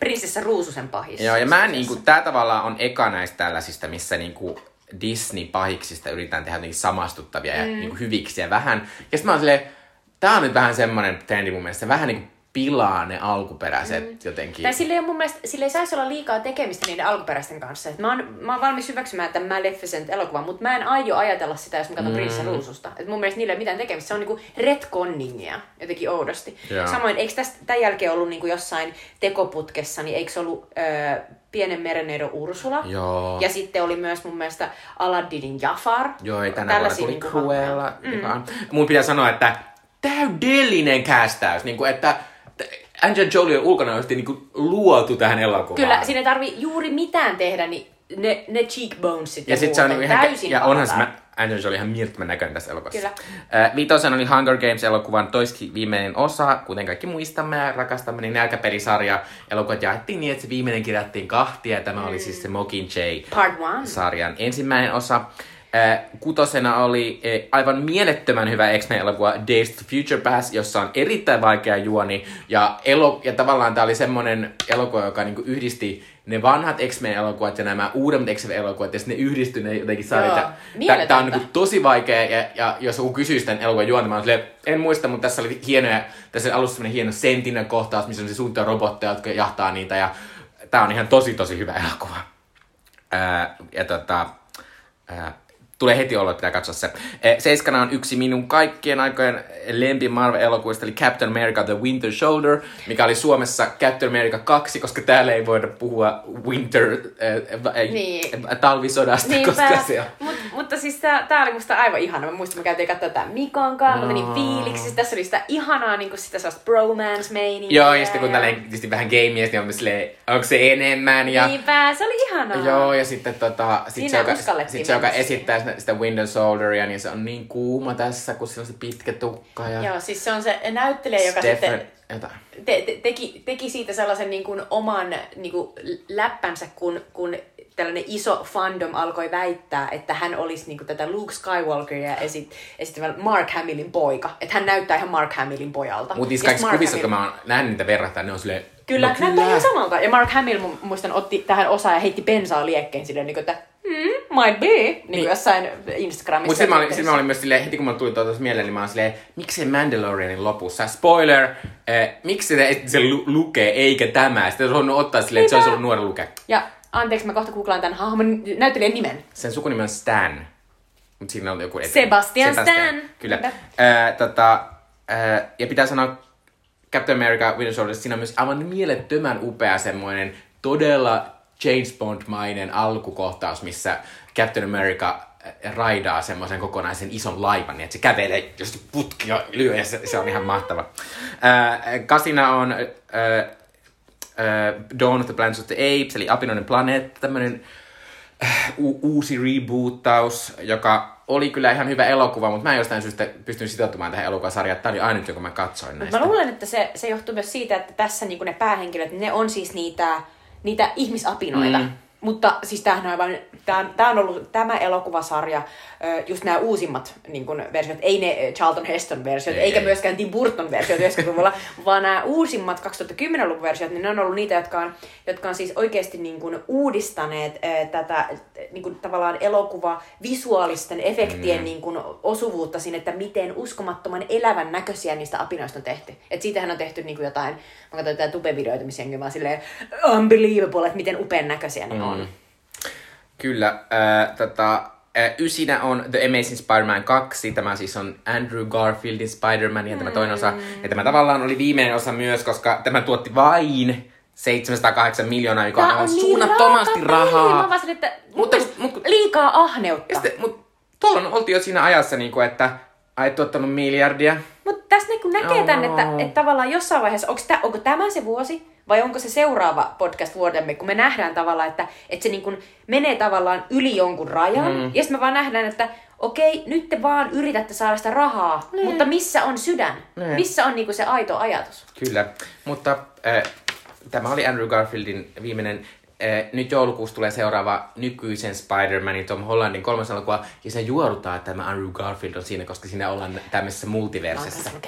Prinsessa Ruususen pahis. Joo, ja mä niinku, tää tavallaan on eka näistä tällaisista, missä niinku Disney-pahiksista yritetään tehdä jotenkin samastuttavia mm. ja niinku hyviksiä vähän. Ja sitten mä oon silleen, tää on nyt vähän semmonen trendi mun mielestä, vähän niinku pilaa ne alkuperäiset mm. jotenkin. Tai sille ei, mun mielestä, sille ei saisi olla liikaa tekemistä niiden alkuperäisten kanssa. Et mä, oon, mä oon valmis hyväksymään tämän Maleficent elokuvan, mutta mä en aio ajatella sitä, jos mä katson mm. Prinsessa Ruususta. Et mun mielestä niillä ei mitään tekemistä. Se on niinku retconningia jotenkin oudosti. Joo. Samoin, eikö tästä tämän jälkeen ollut niinku jossain tekoputkessa, niin eikö se ollut öö, Pienen merenneidon Ursula? Joo. Ja sitten oli myös mun mielestä Aladdinin Jafar. Joo, ei tänä vuonna tuli niinku Cruella. Mm. Mun pitää sanoa, että täydellinen kästäys. Niin kuin, että Angela Jolie on ulkonäöllisesti niin kuin luotu tähän elokuvaan. Kyllä, siinä ei tarvi juuri mitään tehdä, niin ne, ne cheekbonesit Ja sit se on niinku ihan, täysin ja onhan se, Angela Jolie ihan mielettömän näköinen tässä elokuvassa. Kyllä. Äh, viitosen oli Hunger Games-elokuvan toiski viimeinen osa, kuten kaikki muistamme ja rakastamme, niin nälkäpelisarja. Elokuvat jaettiin niin, että se viimeinen kirjattiin kahtia, ja tämä mm. oli siis se Mockingjay Part one. sarjan ensimmäinen osa. Äh, kutosena oli äh, aivan mielettömän hyvä X-Men-elokuva Days to Future Pass, jossa on erittäin vaikea juoni. Ja, elo- ja tavallaan tämä oli semmoinen elokuva, joka niinku yhdisti ne vanhat X-Men-elokuvat ja nämä uudemmat X-Men-elokuvat, ja sitten ne yhdistyi ne jotenkin. Joo, Ja Tämä on niinku tosi vaikea, ja, ja jos joku kysyy tämän elokuvan juonta, mä silleen, en muista, mutta tässä oli hienoja, tässä alussa semmoinen hieno sentinel kohtaus, missä on se suunta robotteja, jotka jahtaa niitä, ja tämä on ihan tosi tosi hyvä elokuva. Ää, ja tota, ää, tulee heti olla, että pitää katsoa se. Eh, Seiskana on yksi minun kaikkien aikojen lempi Marvel-elokuvista, eli Captain America The Winter Soldier, mikä oli Suomessa Captain America 2, koska täällä ei voida puhua winter, äh, äh, Niin. talvisodasta, koska se on... Mut, mutta siis tää, tää oli musta aivan ihana. Mä muistan, me käytiin katsoa tää Mikon kanssa, no. niin fiiliksi. Siis tässä oli sitä ihanaa niin sitä sellaista bromance meininkiä. Joo, ja sitten kun tälleen tietysti vähän gamea, niin on silleen, onko se enemmän, ja... Niinpä, se oli ihanaa. Joo, ja sitten tota, sit Siinä se, joka, sit se, joka esittää sitä, sitä Winter Soldieria, niin se on niin kuuma tässä, kun sillä on se pitkä tukka ja... Joo, siis se on se näyttelijä, joka Stefan, sitten te, te, teki, teki siitä sellaisen niin kuin oman niin kuin läppänsä, kun, kun tällainen iso fandom alkoi väittää, että hän olisi niin kuin tätä Luke Skywalkeria esit, esittävä Mark Hamillin poika. Että hän näyttää ihan Mark Hamillin pojalta. Mutta niissä kaikissa kuvissa, Hamill- kun mä oon nähnyt niitä verrattain, ne on silleen... Kyllä, no, näyttää ihan samalta. Ja Mark Hamill mu- muistan otti tähän osaa ja heitti bensaa liekkeen silleen, niin kuin, että hmm, might be, niin, niin. jossain Instagramissa. Mutta sitten mä, olin, sit mä olin myös silleen, heti kun mulle tuli tuota mieleen, niin mä olin silleen, miksi se Mandalorianin lopussa, spoiler, eh, miksi se, se lu- lukee eikä tämä? Sitten voinut ottaa silleen, että se olisi ollut nuori luke. Ja anteeksi, mä kohta googlaan tämän hahmon näyttelijän nimen. Sen sukunimi on Stan. Mutta siinä on joku... Sebastian Stan. Kyllä. Ää, tota, ää, ja pitää sanoa Captain America Winter Soldier, siinä on myös aivan mielettömän upea semmoinen todella James Bond-mainen alkukohtaus, missä Captain America äh, raidaa semmoisen kokonaisen ison laivan, niin että se kävelee, jos putkia lyö, ja se, se on ihan mahtava. Ää, kasina on ää, ää, Dawn of the Planet of the Apes, eli Apinoinen planeetta, tämmöinen u- uusi reboottaus, joka oli kyllä ihan hyvä elokuva, mutta mä en jostain syystä pystynyt sitoutumaan tähän elokuvasarjaan. Tämä oli ainut, jonka mä katsoin näistä. Mä luulen, että se, se johtuu myös siitä, että tässä niin ne päähenkilöt, ne on siis niitä, niitä ihmisapinoita. Mm. Mm. Mutta siis tämähän on aivan, on- tää on ollut tämä elokuvasarja, just nämä uusimmat niin kun, versiot, ei ne Charlton Heston versiot, Ei, eikä ei. myöskään Tim Burton versiot 90-luvulla, (laughs) vaan nämä uusimmat 2010-luvun versiot, niin ne on ollut niitä, jotka on, jotka on siis oikeasti niin kun, uudistaneet ö, tätä niin kun, tavallaan elokuva visuaalisten efektien mm. niin kun, osuvuutta sinne, että miten uskomattoman elävän näköisiä niistä apinoista on tehty. Et siitähän on tehty niin kuin jotain, mä katsoin jotain tubevideoita, missä jengi vaan silleen unbelievable, että miten upean näköisiä ne on. Kyllä. Äh, tota, äh, ysinä on The Amazing Spider-Man 2. Tämä siis on Andrew Garfieldin Spider-Man ja tämä toinen osa. Ja tämä tavallaan oli viimeinen osa myös, koska tämä tuotti vain 708 miljoonaa, joka Tää on, niin suunnattomasti. Mä rahaa. vaan silleen, että Mutta- mutta- liikaa ahneutta. Sitten, mut tuolla oltiin jo siinä ajassa, niin kuin, että ai tuottanut miljardia. Mutta tässä niin näkee Oh. tämän, että, että tavallaan jossain vaiheessa, onko, tämä, onko tämä se vuosi vai onko se seuraava podcast-vuodemme, kun me nähdään tavallaan, että, että se niin kuin menee tavallaan yli jonkun rajan, mm. ja sitten me vaan nähdään, että okei, nyt te vaan yritätte saada sitä rahaa, Niin. mutta missä on sydän? Niin. Missä on niin kuin se aito ajatus? Kyllä, mutta äh, tämä oli Andrew Garfieldin viimeinen. Äh, nyt joulukuussa tulee seuraava nykyisen Spider-Manin Tom Hollandin kolmas elokuva, ja se juorutaan, että tämä Andrew Garfield on siinä, koska siinä ollaan tämmöisessä Mä oon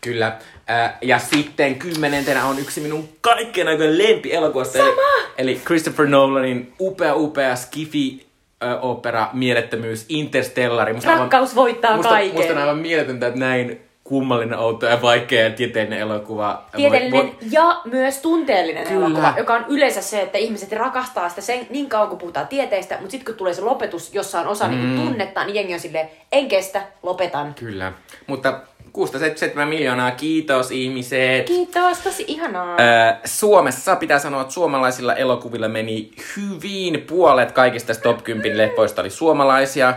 Kyllä. Äh, ja sitten kymmenentenä on yksi minun kaikkien aikojen lempielokuvasta. Eli, eli Christopher Nolanin upea, upea skifi äh, opera Mielettömyys Interstellari. Musta aivan- Rakkaus voittaa musta, kaiken. Musta on aivan mieletöntä, että näin kummallinen, outo ja vaikea ja tieteellinen elokuva. Tieteellinen Voi, voi, ja myös tunteellinen Kyllä. elokuva, joka on yleensä se, että ihmiset rakastaa sitä sen, niin kauan kun puhutaan tieteestä, mutta sitten kun tulee se lopetus, jossa on osa mm. niin tunnetta, niin jengi on silleen, en kestä, lopetan. kyllä. Mutta 677 miljoonaa, kiitos ihmiset. Kiitos, tosi ihanaa. Ö, Suomessa pitää sanoa, että suomalaisilla elokuvilla meni hyvin. Puolet kaikista top 10 leffoista oli suomalaisia.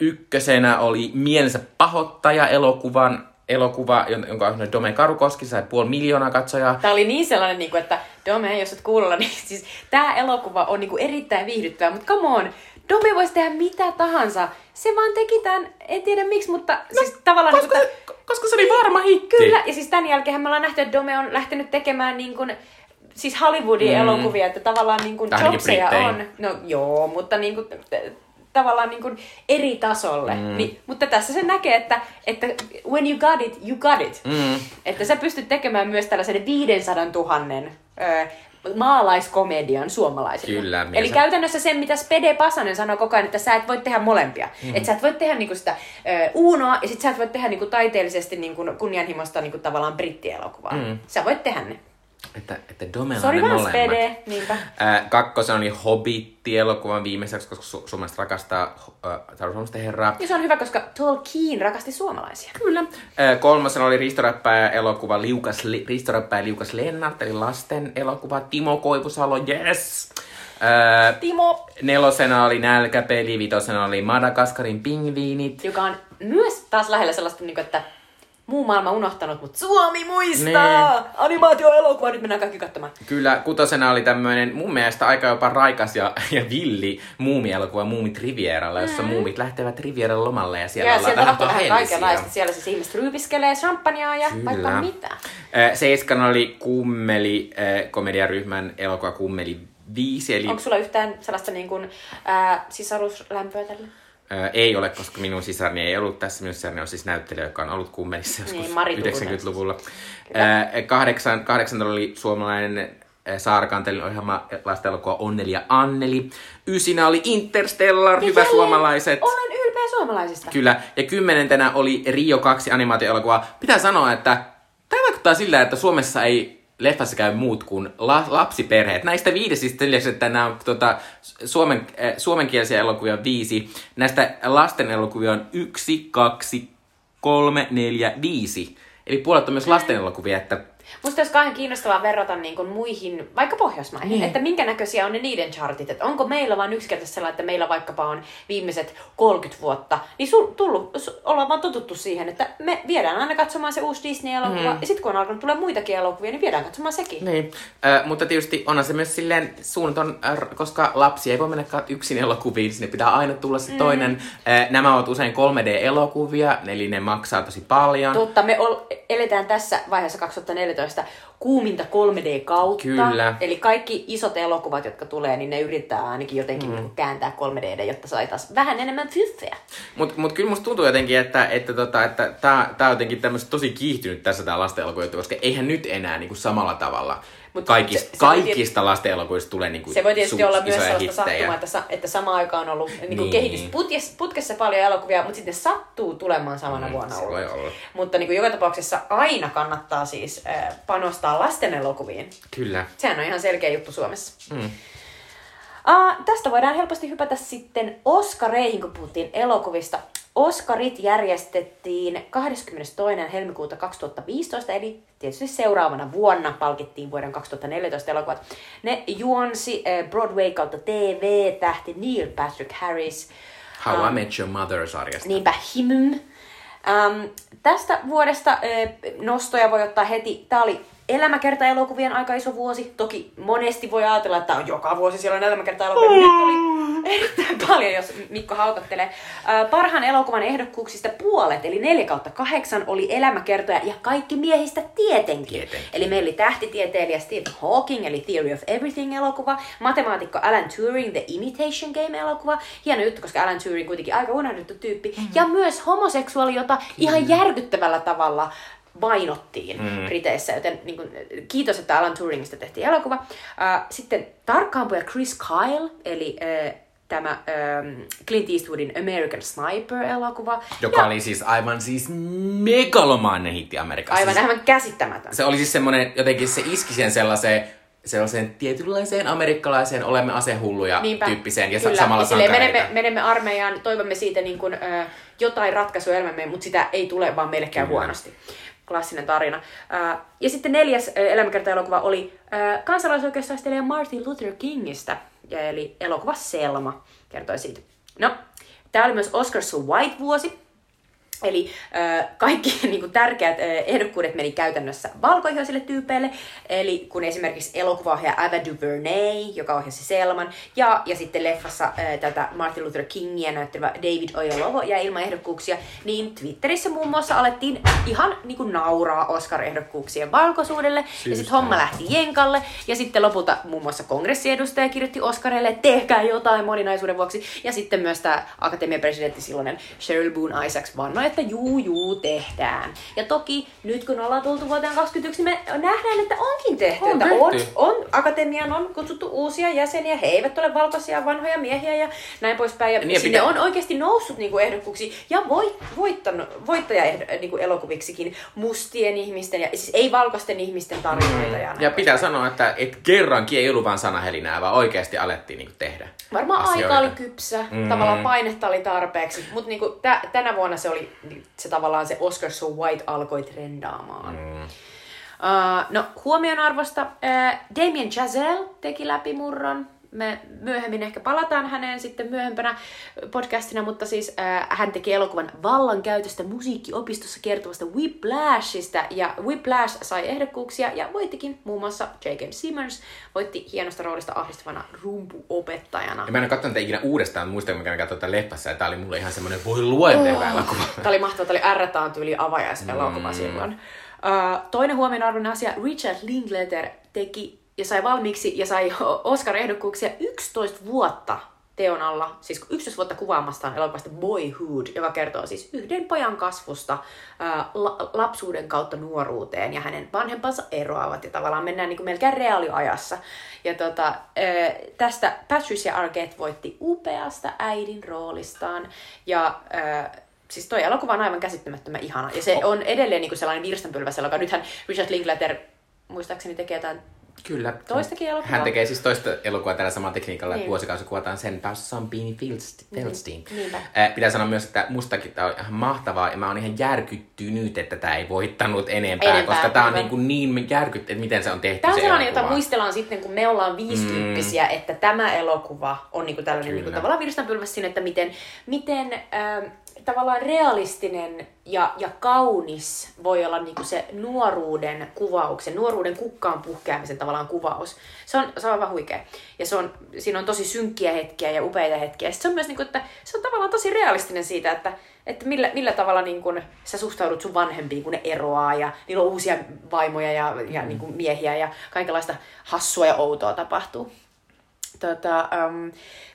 Ykkösenä oli Mielensä pahoittaja elokuvan, elokuva, jon- jonka on Dome Karukoski, sai puoli miljoonaa katsojaa. Tämä oli niin sellainen, niin kuin, että Dome, jos et kuulla, (laughs) niin siis tämä elokuva on niin kuin erittäin viihdyttävä, mutta come on, Dome voisi tehdä mitä tahansa. Se vaan teki tämän, en tiedä miksi, mutta no, siis tavallaan... Koska, niin kuin, koska se oli varma hitti. Kyllä, ja siis tämän jälkeen me ollaan nähty, että Dome on lähtenyt tekemään niin kuin, siis Hollywoodin mm. elokuvia, että tavallaan niin kuin jobseja on. No joo, mutta niin kuin, tavallaan niin kuin eri tasolle. Mm. Niin, mutta tässä se näkee, että, että when you got it, you got it. Mm. Että sä pystyt tekemään myös tällaisen 500 000 ö, maalaiskomedian suomalaisille. Kyllä, Eli mies- käytännössä se, mitä Spede Pasanen sanoi koko ajan, että sä et voi tehdä molempia. Mm. Että sä et voi tehdä niinku sitä ö, uunoa ja sit sä et voi tehdä niinku taiteellisesti niinku kunnianhimoista niinku tavallaan brittielokuvaa. Mm. Sä voit tehdä ne. Että, että Domella Sori on ne molemmat. Spede, niinpä. Ää, kakkosen oli Hobbit-elokuvan viimeiseksi, koska su- suomalaiset rakastaa äh, Suomalaisten herraa. Ja se on hyvä, koska Tolkien rakasti suomalaisia. Kyllä. Ää, kolmosena oli Ristoräppäjä elokuva Liukas, Li- Ristoräppäjä Liukas Lennart, eli lasten elokuva Timo Koivusalo, yes! Ää, Timo, nelosena oli Nälkäpeli, vitosena oli Madagaskarin pingviinit. joka on myös taas lähellä sellaista, niinku, että muu maailma unohtanut, mutta Suomi muistaa! Niin. Animaatioelokuva, nyt mennään kaikki katsomaan. Kyllä, kutosena oli tämmöinen mun mielestä aika jopa raikas ja, ja villi muumielokuva Muumit Rivieralla, jossa mm. muumit lähtevät Rivieran lomalle ja siellä Ja ollaan siellä vähän kaikenlaista. Siellä siis ihmiset ryypiskelee champagnea ja Kyllä. vaikka mitä. Ää, Seiskana oli Kummeli, äh, komediaryhmän elokuva Kummeli 5, eli Onko sulla yhtään sellaista niin kuin, ää, sisaruslämpöä tälle? Ää, ei ole, koska minun sisarni ei ollut tässä. Minun sisarni on siis näyttelijä, joka on ollut kummelissa joskus Niin, Mari Turunen 90-luvulla. Ää, kahdeksan, kahdeksan oli suomalainen ää, Saarakantelin ohjelma lasten elokuva Onneli ja Anneli. Ysinä oli Interstellar, hyvä jälleen suomalaiset. Olen ylpeä suomalaisista. Kyllä. Ja kymmenentenä oli Rio 2 animaatioelokuva. Pitää sanoa, että tämä vaikuttaa siltä, että Suomessa ei leffassa käy muut kuin la- lapsiperheet. Näistä viidesistä että nämä on tota, suomen, äh, suomenkielisiä elokuvia viisi. Näistä lasten elokuvia on yksi, kaksi, kolme, neljä, viisi. Eli puolet on myös lasten elokuvia, että Musta olisi kauhean kiinnostavaa verrata niin kuin muihin, vaikka Pohjoismaihin, Niin. että minkä näköisiä on ne niiden chartit. Että onko meillä vain yksinkertaisesti sellainen, että meillä vaikkapa on viimeiset 30 vuotta, niin sul, tullut, su, ollaan vaan totuttu siihen, että me viedään aina katsomaan se uusi Disney-elokuva, mm. ja sitten kun on alkanut tulla muitakin elokuvia, niin viedään katsomaan sekin. Niin, äh, mutta tietysti onhan se myös silleen suunnaton, äh, koska lapsi ei voi mennä yksin elokuviin, sinne pitää aina tulla se toinen. Äh, nämä ovat usein 3D-elokuvia, eli ne maksaa tosi paljon. Totta, me ol, eletään tässä vaiheessa 2014 kuuminta 3D-kautta. Kyllä. Eli kaikki isot elokuvat, jotka tulee, niin ne yrittää ainakin jotenkin mm. kääntää 3D, jotta saataisiin vähän enemmän fyffeä. Mutta mut kyllä musta tuntuu jotenkin, että, että, tota, että tää, tää on jotenkin tämmöistä tosi kiihtynyt tässä tää lasten elokuvia, koska eihän nyt enää niinku samalla tavalla Mut kaikista, se- se kaikista lasten elokuvista tulee niinku Se voi tietysti su- olla myös sellaista hittejä. sattumaa, että, sa- että samaan aikaan on ollut niin Niin. niin. kehitysputkessa paljon elokuvia, mutta sitten sattuu tulemaan samana Mm, vuonna. se voi olla. Mutta niin kuin joka tapauksessa aina kannattaa siis äh, panostaa lasten elokuviin. Kyllä. Sehän on ihan selkeä juttu Suomessa. Mm. Uh, tästä voidaan helposti hypätä sitten Oscareihin, kun puhuttiin elokuvista. Oscarit järjestettiin 22. helmikuuta 2015, eli tietysti seuraavana vuonna palkittiin vuoden 2014 elokuvat. Ne juonsi äh, Broadway kautta TV-tähti Neil Patrick Harris, How I Met Your Mother-sarjasta. niinpä Himym, Ähm, tästä vuodesta äh, nostoja voi ottaa heti. Tämä oli elämäkerta-elokuvien aika iso vuosi. Toki monesti voi ajatella, että on joka vuosi siellä on elämäkerta-elokuvia. Nyt oli erittäin paljon, jos Mikko haukottelee. Parhaan elokuvan ehdokkuuksista puolet, eli 4 kautta 8, oli elämäkertoja ja kaikki miehistä tietenkin. Tietenkin. Eli meillä oli tähtitieteilijä Stephen Hawking, eli Theory of Everything-elokuva, matemaatikko Alan Turing, The Imitation Game-elokuva, hieno juttu, koska Alan Turing kuitenkin aika unohdettu tyyppi, mm-hmm. ja myös homoseksuaali, jota ihan järkyttävällä tavalla vainottiin mm. Briteissä, joten niin kuin, kiitos, että Alan Turingista tehtiin elokuva. Uh, sitten tarkkaampuja Chris Kyle, eli uh, tämä um, Clint Eastwoodin American Sniper-elokuva. Joka ja oli siis aivan siis megalomainen hitti Amerikassa. aivan, Siis aivan käsittämätön. se oli siis semmoinen, jotenkin se iski sen sellaiseen, sellaiseen tietynlaiseen amerikkalaiseen olemme asehulluja Niinpä, tyyppiseen ja kyllä. samalla ja silleen menemme, menemme armeijaan, toivomme siitä niin kuin, ö, jotain ratkaisua elämämme, mutta sitä ei tule, vaan meille käy huonosti. Klassinen tarina. Ja sitten neljäs elämäkerta-elokuva oli kansalaisoikeustaistelija Martin Luther Kingistä, eli elokuva Selma kertoi siitä. No, tämä oli myös Oscar So White-vuosi, Eli äh, kaikki (laughs) niin kuin, tärkeät äh, ehdokkuudet meni käytännössä valkoihoisille tyypeille. Eli kun esimerkiksi elokuvaohjaaja Ava DuVernay, joka ohjasi Selman, ja, ja sitten leffassa äh, tätä Martin Luther Kingia näyttelevä David Oyelowo ja ilman ehdokkuuksia, niin Twitterissä muun muassa alettiin ihan niin kuin, nauraa Oscar-ehdokkuuksien valkoisuudelle. Ja Syystä. sitten homma lähti jenkalle, ja sitten lopulta muun muassa kongressiedustaja kirjoitti Oscarille, että tehkää jotain moninaisuuden vuoksi. Ja sitten myös tämä akatemian presidentti silloinen Cheryl Boone Isaacs vannoi, että juu, juu, tehdään. Ja toki nyt kun ollaan tultu vuoteen 2021, niin me nähdään, että onkin tehty. On että on, on, akatemiaan on kutsuttu uusia jäseniä, he eivät ole valkoisia vanhoja miehiä ja näin poispäin. Ja Niin, ja sinne pitää- on oikeasti noussut niinku ehdokkuuksi ja voit, voittanut, voittaja niinku elokuviksikin mustien ihmisten ja siis ei valkoisten ihmisten tarinoita. Ja, Mm. Ja pitää poispäin. sanoa, että et kerrankin ei ollut vaan sanahelinää, vaan oikeasti alettiin niinku tehdä Varmaan asioita. aika oli kypsä, mm. tavallaan painetta oli tarpeeksi, mutta niinku tä, tänä vuonna se oli se tavallaan se Oscar So White alkoi trendaamaan. Mm. Uh, no huomionarvosta uh, Damien Chazelle teki läpimurron. Me myöhemmin ehkä palataan häneen sitten myöhempänä podcastina, mutta siis uh, hän teki elokuvan vallankäytöstä musiikkiopistossa kertovasta Whiplashista. Ja Whiplash sai ehdokkuuksia ja voittikin muun muassa J.K. Simmons voitti hienosta roolista ahdistavana rumpuopettajana. Ja mä en ole katsonut ikinä uudestaan, muistan, mikä mä katsoin tätä leffassa, ja tää oli mulle ihan semmoinen voi luenteva elokuva. Tämä oli mahtava, tämä oli R-taan tyyli avajaiselokuva mm. silloin. Uh, toinen huomionarvoinen asia, Richard Linklater teki ja sai valmiiksi ja sai (laughs) Oscar-ehdokkuuksia 11 vuotta teon alla, siis 11 vuotta kuvaamastaan elokuvasta Boyhood, joka kertoo siis yhden pojan kasvusta ää, la- lapsuuden kautta nuoruuteen ja hänen vanhempansa eroavat ja tavallaan mennään niin kuin melkein reaaliajassa. Ja tota, ää, tästä Patricia Arquette voitti upeasta äidin roolistaan ja ää, Siis toi elokuva on aivan käsittämättömän ihana. Ja se on edelleen niin kuin sellainen virstanpylväs elokuva. Nythän Richard Linklater muistaakseni tekee jotain Kyllä. Toistakin elokuvaa. Hän tekee siis toista elokuvaa tällä samalla tekniikalla, Niin. vuosikausi kuvataan sen päässä Sampiini Feldstein. niinpä. Äh, pitää sanoa myös, että mustakin tämä on ihan mahtavaa, ja mä oon ihan järkyttynyt, että tämä ei voittanut enempää, Enempää, koska tämä on aivan. niin, kuin niin järkytty, että miten se on tehty Tämä on se sellainen, jota elokuva. muistellaan sitten, kun me ollaan viisikymppisiä, mm. että tämä elokuva on niinku tällainen Kyllä. niinku tavallaan virstanpylväs siinä, että miten, miten ähm, tavallaan realistinen ja, ja kaunis voi olla niinku se nuoruuden kuvauksen, nuoruuden kukkaan puhkeamisen tavallaan kuvaus. Se on, se on aivan huikea. Ja se on, siinä on tosi synkkiä hetkiä ja upeita hetkiä. Sitten se on myös, niinku, että se on tavallaan tosi realistinen siitä, että, että millä, millä tavalla niin kun sä suhtaudut sun vanhempiin, kun ne eroaa ja niillä on uusia vaimoja ja, ja niin kun miehiä ja kaikenlaista hassua ja outoa tapahtuu. Tota, um,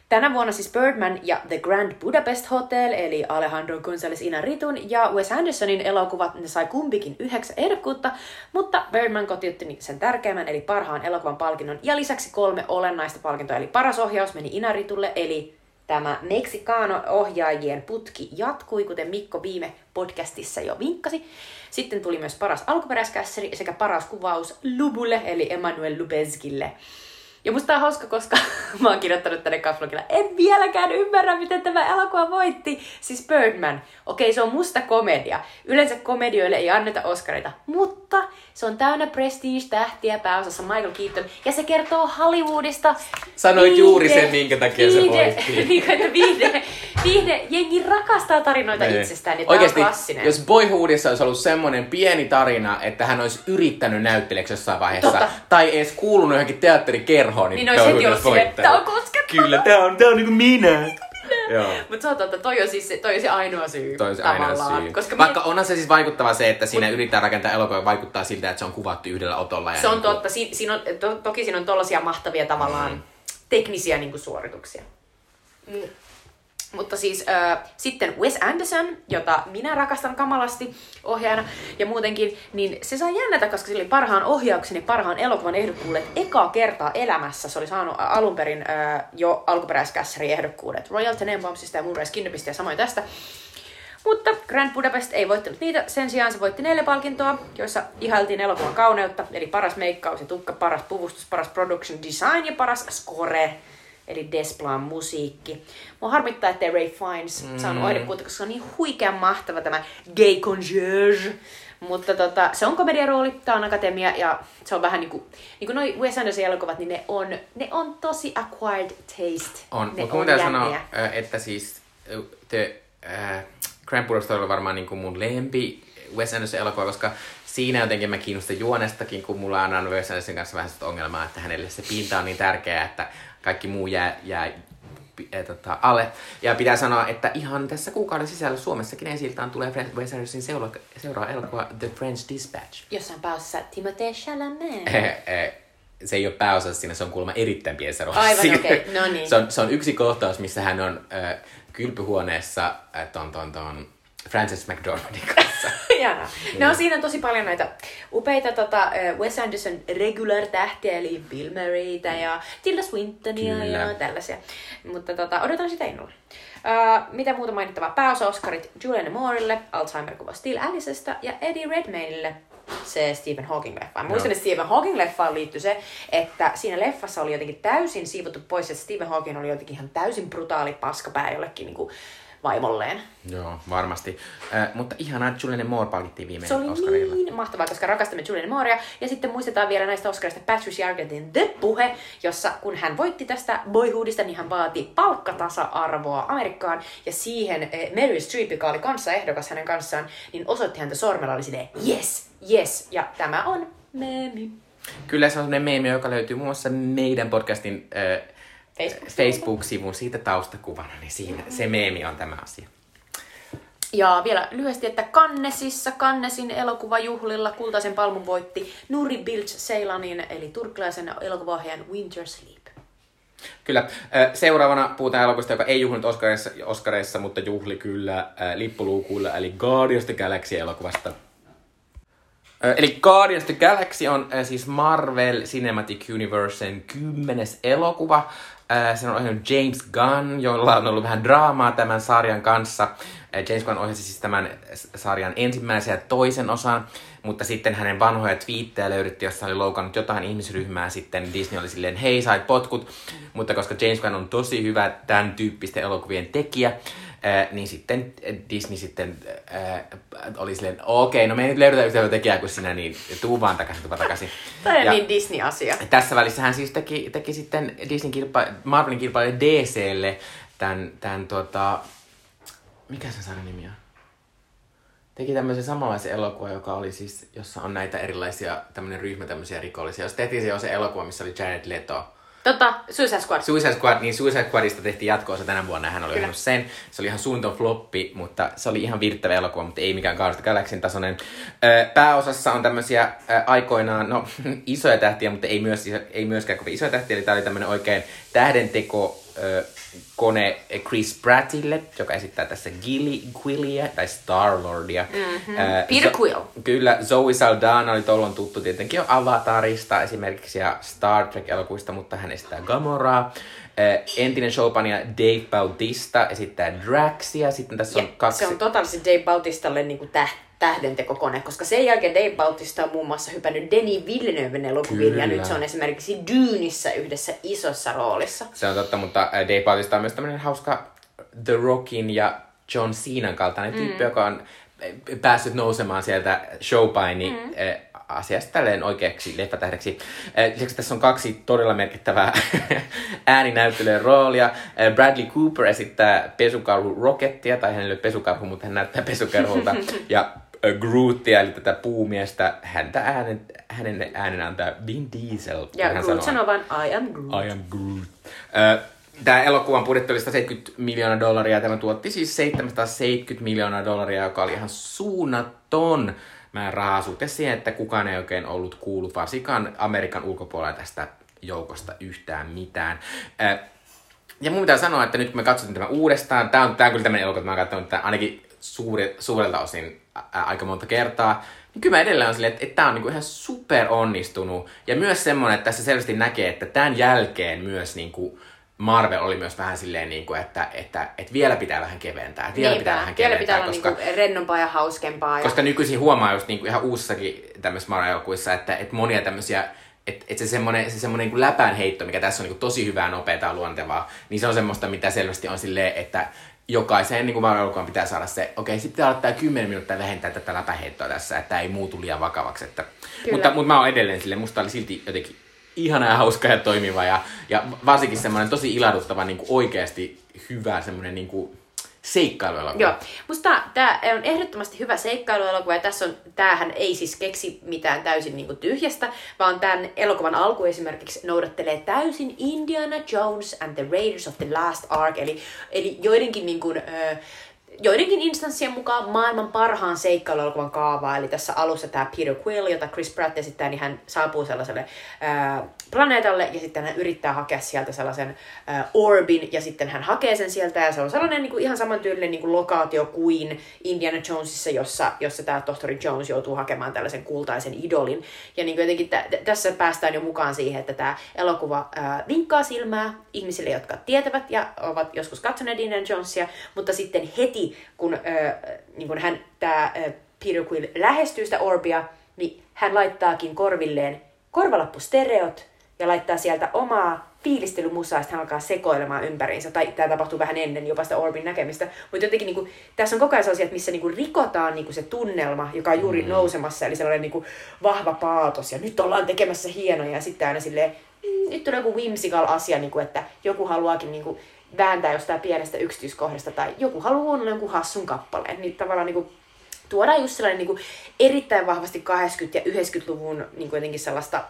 tänä vuonna siis Birdman ja The Grand Budapest Hotel, eli Alejandro González Inarritun ja Wes Andersonin elokuvat, ne sai kumpikin yhdeksän ehdokkuutta, mutta Birdman kotiutti sen tärkeimmän, eli parhaan elokuvan palkinnon, ja lisäksi kolme olennaista palkintoa, eli paras ohjaus meni Inarritulle, eli tämä Mexicano-ohjaajien putki jatkui, kuten Mikko viime podcastissa jo vinkkasi. Sitten tuli myös paras alkuperäiskässeri sekä paras kuvaus Lubulle, eli Emmanuel Lubezkille. Ja musta on hauska, koska (laughs) mä oon kirjoittanut tänne kapslogilla, en vieläkään ymmärrä, miten tämä elokuva voitti. Siis Birdman. Okei, se on musta komedia. Yleensä komedioille ei anneta Oscarita, mutta se on täynnä prestige-tähtiä pääosassa Michael Keaton. Ja se kertoo Hollywoodista. Sanoit juuri sen, minkä takia se voitti. (laughs) niin kuin, että viihde, viihde, jengi rakastaa tarinoita Niin. itsestään, niin on klassinen. jos Boyhoodissa olisi ollut semmoinen pieni tarina, että hän olisi yrittänyt näyttelijäksi jossain vaiheessa, Totta. tai edes kuulunut johonkin teatterikerhoon, niin, Niin olisi heti ollut silleen, tää on koskettavaa. Kyllä, tää on, tää on niinku minä. Mutta se on totta, toi on siis se, toi on se ainoa syy Toi on se ainoa tavallaan. syy. Koska Vaikka onhan se siis vaikuttava se, että siinä yrittää rakentaa elokuvaa vaikuttaa siltä, että se on kuvattu yhdellä otolla. Ja Se on niinku- totta. Si- siinä on, to- toki siinä on tollasia mahtavia tavallaan Mm. teknisiä niin kuin, suorituksia. Mm. Mutta siis äh, sitten Wes Anderson, jota minä rakastan kamalasti ohjaajana ja muutenkin, niin se sai jännätä, koska se oli parhaan ohjauksen ja parhaan elokuvan ehdokkuudet ekaa kertaa elämässä. Se oli saanut alun perin äh, jo alkuperäiskässäri ehdokkuudet Royal Tenenbaumsista ja Moonrise Kingdomista ja samoin tästä. Mutta Grand Budapest ei voittanut niitä, sen sijaan se voitti neljä palkintoa, joissa ihailtiin elokuvan kauneutta, eli paras meikkaus ja tukka, paras puvustus, paras production design ja paras score, eli Desplan musiikki. Mua harmittaa, ettei Ray Fiennes mm. saanut ehdokkuutta, koska se on niin huikean mahtava tämä gay concierge. Mutta tota, se on komediarooli, tää on akatemia ja se on vähän niinku, niinku noi Wes Anderson elokuvat, niin ne on, ne on tosi acquired taste. On, ne mutta mun jänniä. sanoa, ö, että siis ö, te, äh, Grand Budapest oli varmaan niin kuin mun lempi Wes Anderson elokuva, koska siinä jotenkin mä kiinnostun juonestakin, kun mulla on Wes Anderson kanssa vähän sitä ongelmaa, että hänelle se pinta on niin tärkeä, että kaikki muu jää, jää äh, tota, alle. Ja pitää sanoa, että ihan tässä kuukauden sisällä Suomessakin ensiltaan tulee Fre- Wes Andersonin seuraava, seuraava elokuva The French Dispatch. Jossain päässä Timothée Chalamet. Eh, eh, se ei ole pääosassa siinä, se on kuulemma erittäin pienessä roolissa. Aivan, okei, (laughs) no niin. Se on, se on yksi kohtaus, missä hän on äh, kylpyhuoneessa äh, ton, ton, ton Frances McDormandin (laughs) kanssa. Ihanaa. No siinä tosi paljon näitä upeita tota, Wes Anderson regular-tähtiä, eli Bill Murraytä ja Tilda Swintonia Kyllä. ja tällaisia. Mutta tota, odotan sitä innolla. Uh, mitä muuta mainittavaa? Pääosa-Oscarit Julianne Moorelle, Alzheimer-kuva Still Alicesta ja Eddie Redmayneille se Stephen Hawking-leffa. Muistan, että Stephen Hawking-leffaan liittyi se, että siinä leffassa oli jotenkin täysin siivottu pois, että Stephen Hawking oli jotenkin ihan täysin brutaali paskapää jollekin niin kuin vaimolleen. Joo, varmasti. Äh, mutta ihanaa, että Julianne Moore palkittiin viime Se oli Oscarilla. niin mahtavaa, koska rakastamme Julian Moorea. Ja sitten muistetaan vielä näistä Oscarista Patricia Arquettein The Puhe, jossa kun hän voitti tästä Boyhoodista, niin hän vaati palkkatasa-arvoa Amerikkaan. Ja siihen eh, Meryl Streep, joka oli kanssa ehdokas hänen kanssaan, niin osoitti häntä sormella, oli silleen, yes, yes. Ja tämä on meemi. Kyllä se on sellainen meemi, joka löytyy muun muassa meidän podcastin äh, Facebook-sivulta. Facebook-sivun siitä taustakuvana, niin siinä se meemi on tämä asia. Ja vielä lyhyesti, että Cannesissa, Cannesin elokuvajuhlilla kultaisen palmun voitti Nuri Bilge Ceylanin, eli turkkilaisen elokuvaohjaajan Winter Sleep. Kyllä. Seuraavana puhutaan elokuvasta, joka ei juhlinut Oscareissa, Oscareissa mutta juhli kyllä lippuluukuilla, eli Guardians of the Galaxy-elokuvasta. Eli Guardians of the Galaxy on siis Marvel Cinematic Universen kymmenes elokuva. Ö, Sen on ohjannut James Gunn, jolla on ollut vähän draamaa tämän sarjan kanssa. Ö, James Gunn ohjasi siis tämän sarjan ensimmäisen ja toisen osan, mutta sitten hänen vanhoja twiittejä löydettiin, jossa oli loukannut jotain ihmisryhmää. Sitten Disney oli silleen, hei sait potkut, mutta koska James Gunn on tosi hyvä tämän tyyppisten elokuvien tekijä, Ää, niin sitten Disney sitten ää, oli silleen, okei, no me ei nyt löydetä yhtä tekijää kuin sinä, niin tuu vaan takaisin, tuu vaan takaisin. (laughs) Tämä on Ja niin Disney-asia. tässä välissä hän siis teki, teki sitten Disney kilpa, Marvelin kilpailijalle DClle tämän, tämän tota, mikä se sarjan nimi on? Teki tämmöisen samanlaisen elokuvan, joka oli siis, jossa on näitä erilaisia, tämmöinen ryhmä tämmöisiä rikollisia. Jos tehtiin se jo se elokuva, missä oli Jared Leto. Tota, Suicide Squad. Suicide Squad, niin Suicide Squadista tehtiin jatkoosa tänä vuonna hän oli Kyllä. sen. Se oli ihan suuntaan floppi, mutta se oli ihan virttävä elokuva, mutta ei mikään Guardians Galaxyn tasoinen. Ö, Pääosassa on tämmöisiä ö, aikoinaan, no (laughs) isoja tähtiä, mutta ei, myös, ei myöskään kovin isoja tähtiä. Eli tää oli tämmönen oikein tähdenteko kone Chris Prattille, joka esittää tässä Gilly, Quillia tai Star-Lordia. Mm-hmm. Peter Quill. Kyllä, Zoe Saldana oli tuolloin tuttu tietenkin jo Avatarista esimerkiksi ja Star Trek-elokuvista, mutta hän esittää Gamoraa. Äh, entinen showpania Dave Bautista esittää Draxia. Sitten tässä on Ja kaksi... Se on totaalisesti Dave Bautistalle niinku täh, tähdentekokone, koska sen jälkeen Dave Bautista on muun muassa hypännyt Denis Villeneuven elokuviin, ja nyt se on esimerkiksi Dynissä yhdessä isossa roolissa. Se on totta, mutta Dave Bautista on myös tämmöinen hauska The Rockin ja John Cenan kaltainen Mm. tyyppi, joka on päässyt nousemaan sieltä showpaini mm. asiasta tälleen oikeaksi leffatähdeksi. Äh, Lisäksi tässä on kaksi todella merkittävää (laughs) ääninäyttelijän roolia. Bradley Cooper esittää pesukarhu Rockettia, tai hän ei ole pesukarhu, mutta hän näyttää pesukarhulta. (laughs) ja Grootia, eli tätä puumiestä, häntä äänen, hänen äänen antaa Vin Diesel. Ja hän Groot sanoo- sanoo vain I am Groot. I am Groot. Tämä elokuvan budjetti oli 170 miljoonaa dollaria ja tämä tuotti siis 770 miljoonaa dollaria, joka oli ihan suunnaton määrä rahaa suhteessa siihen, että kukaan ei oikein ollut kuullut varsinkaan Amerikan ulkopuolella tästä joukosta yhtään mitään. Ja mun pitää sanoa, että nyt kun me katsottiin tämän uudestaan, tämä on, tää on kyllä tämmöinen elokuva, että mä oon katsonut tämän ainakin suuri, suurelta osin aika monta kertaa, niin kyllä mä edelleen on silleen, että, että tämä on niinku ihan super onnistunut. Ja myös semmoinen, että tässä selvästi näkee, että tämän jälkeen myös niinku Marvel oli myös vähän silleen, niinku, että, että, että vielä pitää vähän keventää. Että vielä pitää vähän vielä keventää, pitää olla koska, niinku rennompaa ja hauskempaa. Ja... koska nykyisin huomaa just niinku ihan uusissakin tämmöisissä Marvel-elokuissa, että, että monia tämmöisiä että et se semmoinen, se semmoinen niin läpäänheitto, mikä tässä on niin tosi hyvää, nopeaa ja luontevaa, niin se on semmoista, mitä selvästi on silleen, että jokaiseen niin Marvel-elokuvan pitää saada se, okei, sitten pitää ottaa 10 minuuttia vähentää tätä läpäheittoa tässä, että ei muutu liian vakavaksi. Että, Kyllä. mutta, mutta mä oon edelleen silleen, musta oli silti jotenkin ihana ja hauska ja toimiva ja, ja varsinkin semmoinen tosi ilahduttava niin kuin oikeasti hyvä semmoinen niin kuin seikkailuelokuva. Joo, musta tämä on ehdottomasti hyvä seikkailuelokuva ja tässä on, tämähän ei siis keksi mitään täysin niinku tyhjästä, vaan tämän elokuvan alku esimerkiksi noudattelee täysin Indiana Jones and the Raiders of the Last Ark, eli, eli joidenkin niinku, ö, joidenkin instanssien mukaan maailman parhaan seikkailuelokuvan kaavaa, eli tässä alussa tämä Peter Quill, jota Chris Pratt esittää, niin hän saapuu sellaiselle ää, planeetalle ja sitten hän yrittää hakea sieltä sellaisen ää, orbin ja sitten hän hakee sen sieltä ja se on sellainen niin kuin, ihan samantyylinen niin kuin lokaatio kuin Indiana Jonesissa, jossa, jossa tämä tohtori Jones joutuu hakemaan tällaisen kultaisen idolin. Ja niin kuin jotenkin tä- tässä päästään jo mukaan siihen, että tämä elokuva ää, vinkkaa silmää ihmisille, jotka tietävät ja ovat joskus katsoneet Indiana Jonesia, mutta sitten heti kun, ää, niin kuin hän, tämä Peter Quill lähestyy sitä orbia, niin hän laittaakin korvilleen korvalappustereot ja laittaa sieltä omaa fiilistelymusaa, sitten hän alkaa sekoilemaan ympäriinsä. Tai tämä tapahtuu vähän ennen jopa sitä Orbin näkemistä. Mutta jotenkin niin kuin, tässä on koko ajan sellaisia, missä niin kuin, rikotaan niin kuin, se tunnelma, joka on juuri mm. nousemassa. Eli sellainen niin kuin, vahva paatos. Ja nyt ollaan tekemässä hienoja. Ja sitten aina silleen, mm, nyt on joku whimsical asia, niin kuin, että joku haluaakin niin kuin, vääntää jostain pienestä yksityiskohdasta. Tai joku haluaa kuunnella jonkun hassun kappaleen. Niin tavallaan niin kuin, tuodaan just sellainen niin kuin, erittäin vahvasti 80- ja 90-luvun niin kuin, jotenkin sellaista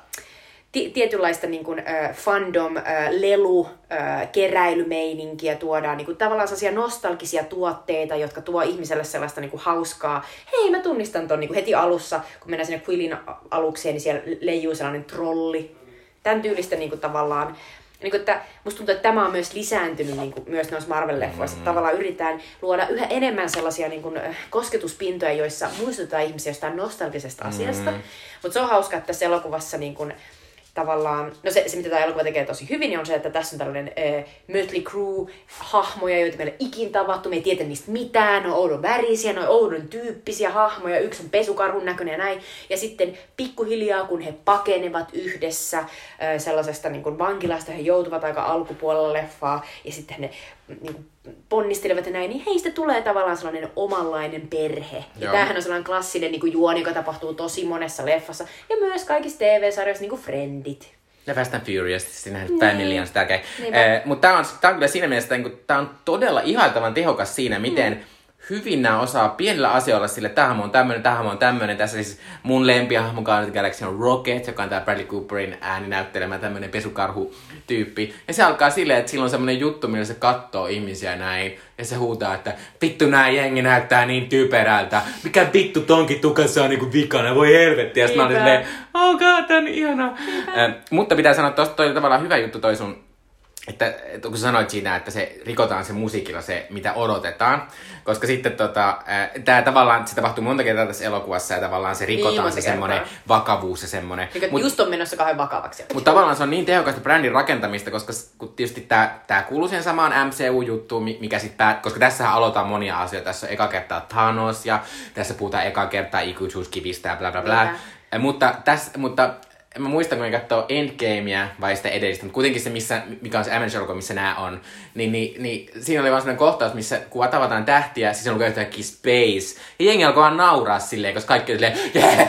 ti- tietynlaista niin kuin, äh, fandom, äh, lelu, äh, keräilymeininkiä tuodaan, niin kuin, tavallaan sellaisia nostalgisia tuotteita, jotka tuo ihmiselle sellaista niin kuin, hauskaa. Hei, mä tunnistan ton niin kuin, heti alussa, kun mennään sinne Quillin alukseen, niin siellä leijuu sellainen trolli. Tämän tyylistä niin kuin, tavallaan niin kuin, että musta tuntuu, että tämä on myös lisääntynyt niin kuin, myös noissa Marvel-leffoissa. Mm. Tavallaan yritetään luoda yhä enemmän sellaisia niin kuin, kosketuspintoja, joissa muistutetaan ihmisiä jostain nostalgisesta asiasta. Mutta se on hauska, että tässä elokuvassa niin kuin, tavallaan, no se, se mitä tämä elokuva tekee tosi hyvin, niin on se, että tässä on tällainen äh, Mötley Crue-hahmoja, joita meillä ei ikin tavattu, me ei tiedä niistä mitään, ne on oudon värisiä, ne on oudon tyyppisiä hahmoja, yksi on pesukarhun näköinen ja näin, ja sitten pikkuhiljaa, kun he pakenevat yhdessä äh, sellaisesta niin kuin vankilasta, he joutuvat aika alkupuolella leffaa, ja sitten ne niin ponnistelevat ja näin, niin heistä tulee tavallaan sellainen omanlainen perhe. Ja Joo. tämähän on sellainen klassinen niin kuin juoni, joka tapahtuu tosi monessa leffassa, ja myös kaikissa TV-sarjoissa, niin kuin Friendit. Ja Fast and Furious, sinähän niin. family on sitä. Eh, Mutta tämä on, tää on kyllä siinä mielessä, niin tämä on todella ihailtavan tehokas siinä, miten mm. Hyvin nämä osaa pienillä asioilla sille, tämä on tämmöinen, tämä on tämmöinen. Tässä siis mun lempihahmon Guardians Galaxy on Rocket, joka on tämä Bradley Cooperin ääninäyttelemä tämmöinen pesukarhu-tyyppi. Ja se alkaa silleen, että sillä on semmoinen juttu, millä se katsoo ihmisiä näin. Ja se huutaa, että vittu nää jengi näyttää niin typerältä. Mikä vittu tonkin tukassa on niinku vikana, voi helvetti. Ja sitten mä olin silleen, oh god, tää on ihanaa. Äh, mutta pitää sanoa, että tosta toi oli tavallaan hyvä juttu toi sun että, että kun sanoit siinä, että se rikotaan se musiikilla se, mitä odotetaan, koska sitten tota, tämä tavallaan, se tapahtuu monta kertaa tässä elokuvassa ja tavallaan se rikotaan Niin, se semmoinen vakavuus ja semmoinen. Niin, Mut- just on menossa kauhean vakavaksi. mutta tavallaan se on niin tehokasta brändin rakentamista, koska kun tietysti tämä tää kuuluu siihen samaan MCU-juttuun, mi- mikä sit päät, koska tässähän aloitetaan monia asioita. Tässä on eka kertaa Thanos ja tässä puhutaan eka kertaa ikuisuuskivistä ja bla bla bla. Mutta, tässä, mutta mä muistan, kun mä katsoo Endgamea vai sitä edellistä, mutta kuitenkin se, missä, mikä on se Avengers missä nämä on, niin, niin, niin siinä oli vaan sellainen kohtaus, missä kun tavataan tähtiä, siis on yhtäkkiä Space, ja jengi alkoi vaan nauraa silleen, koska kaikki oli silleen,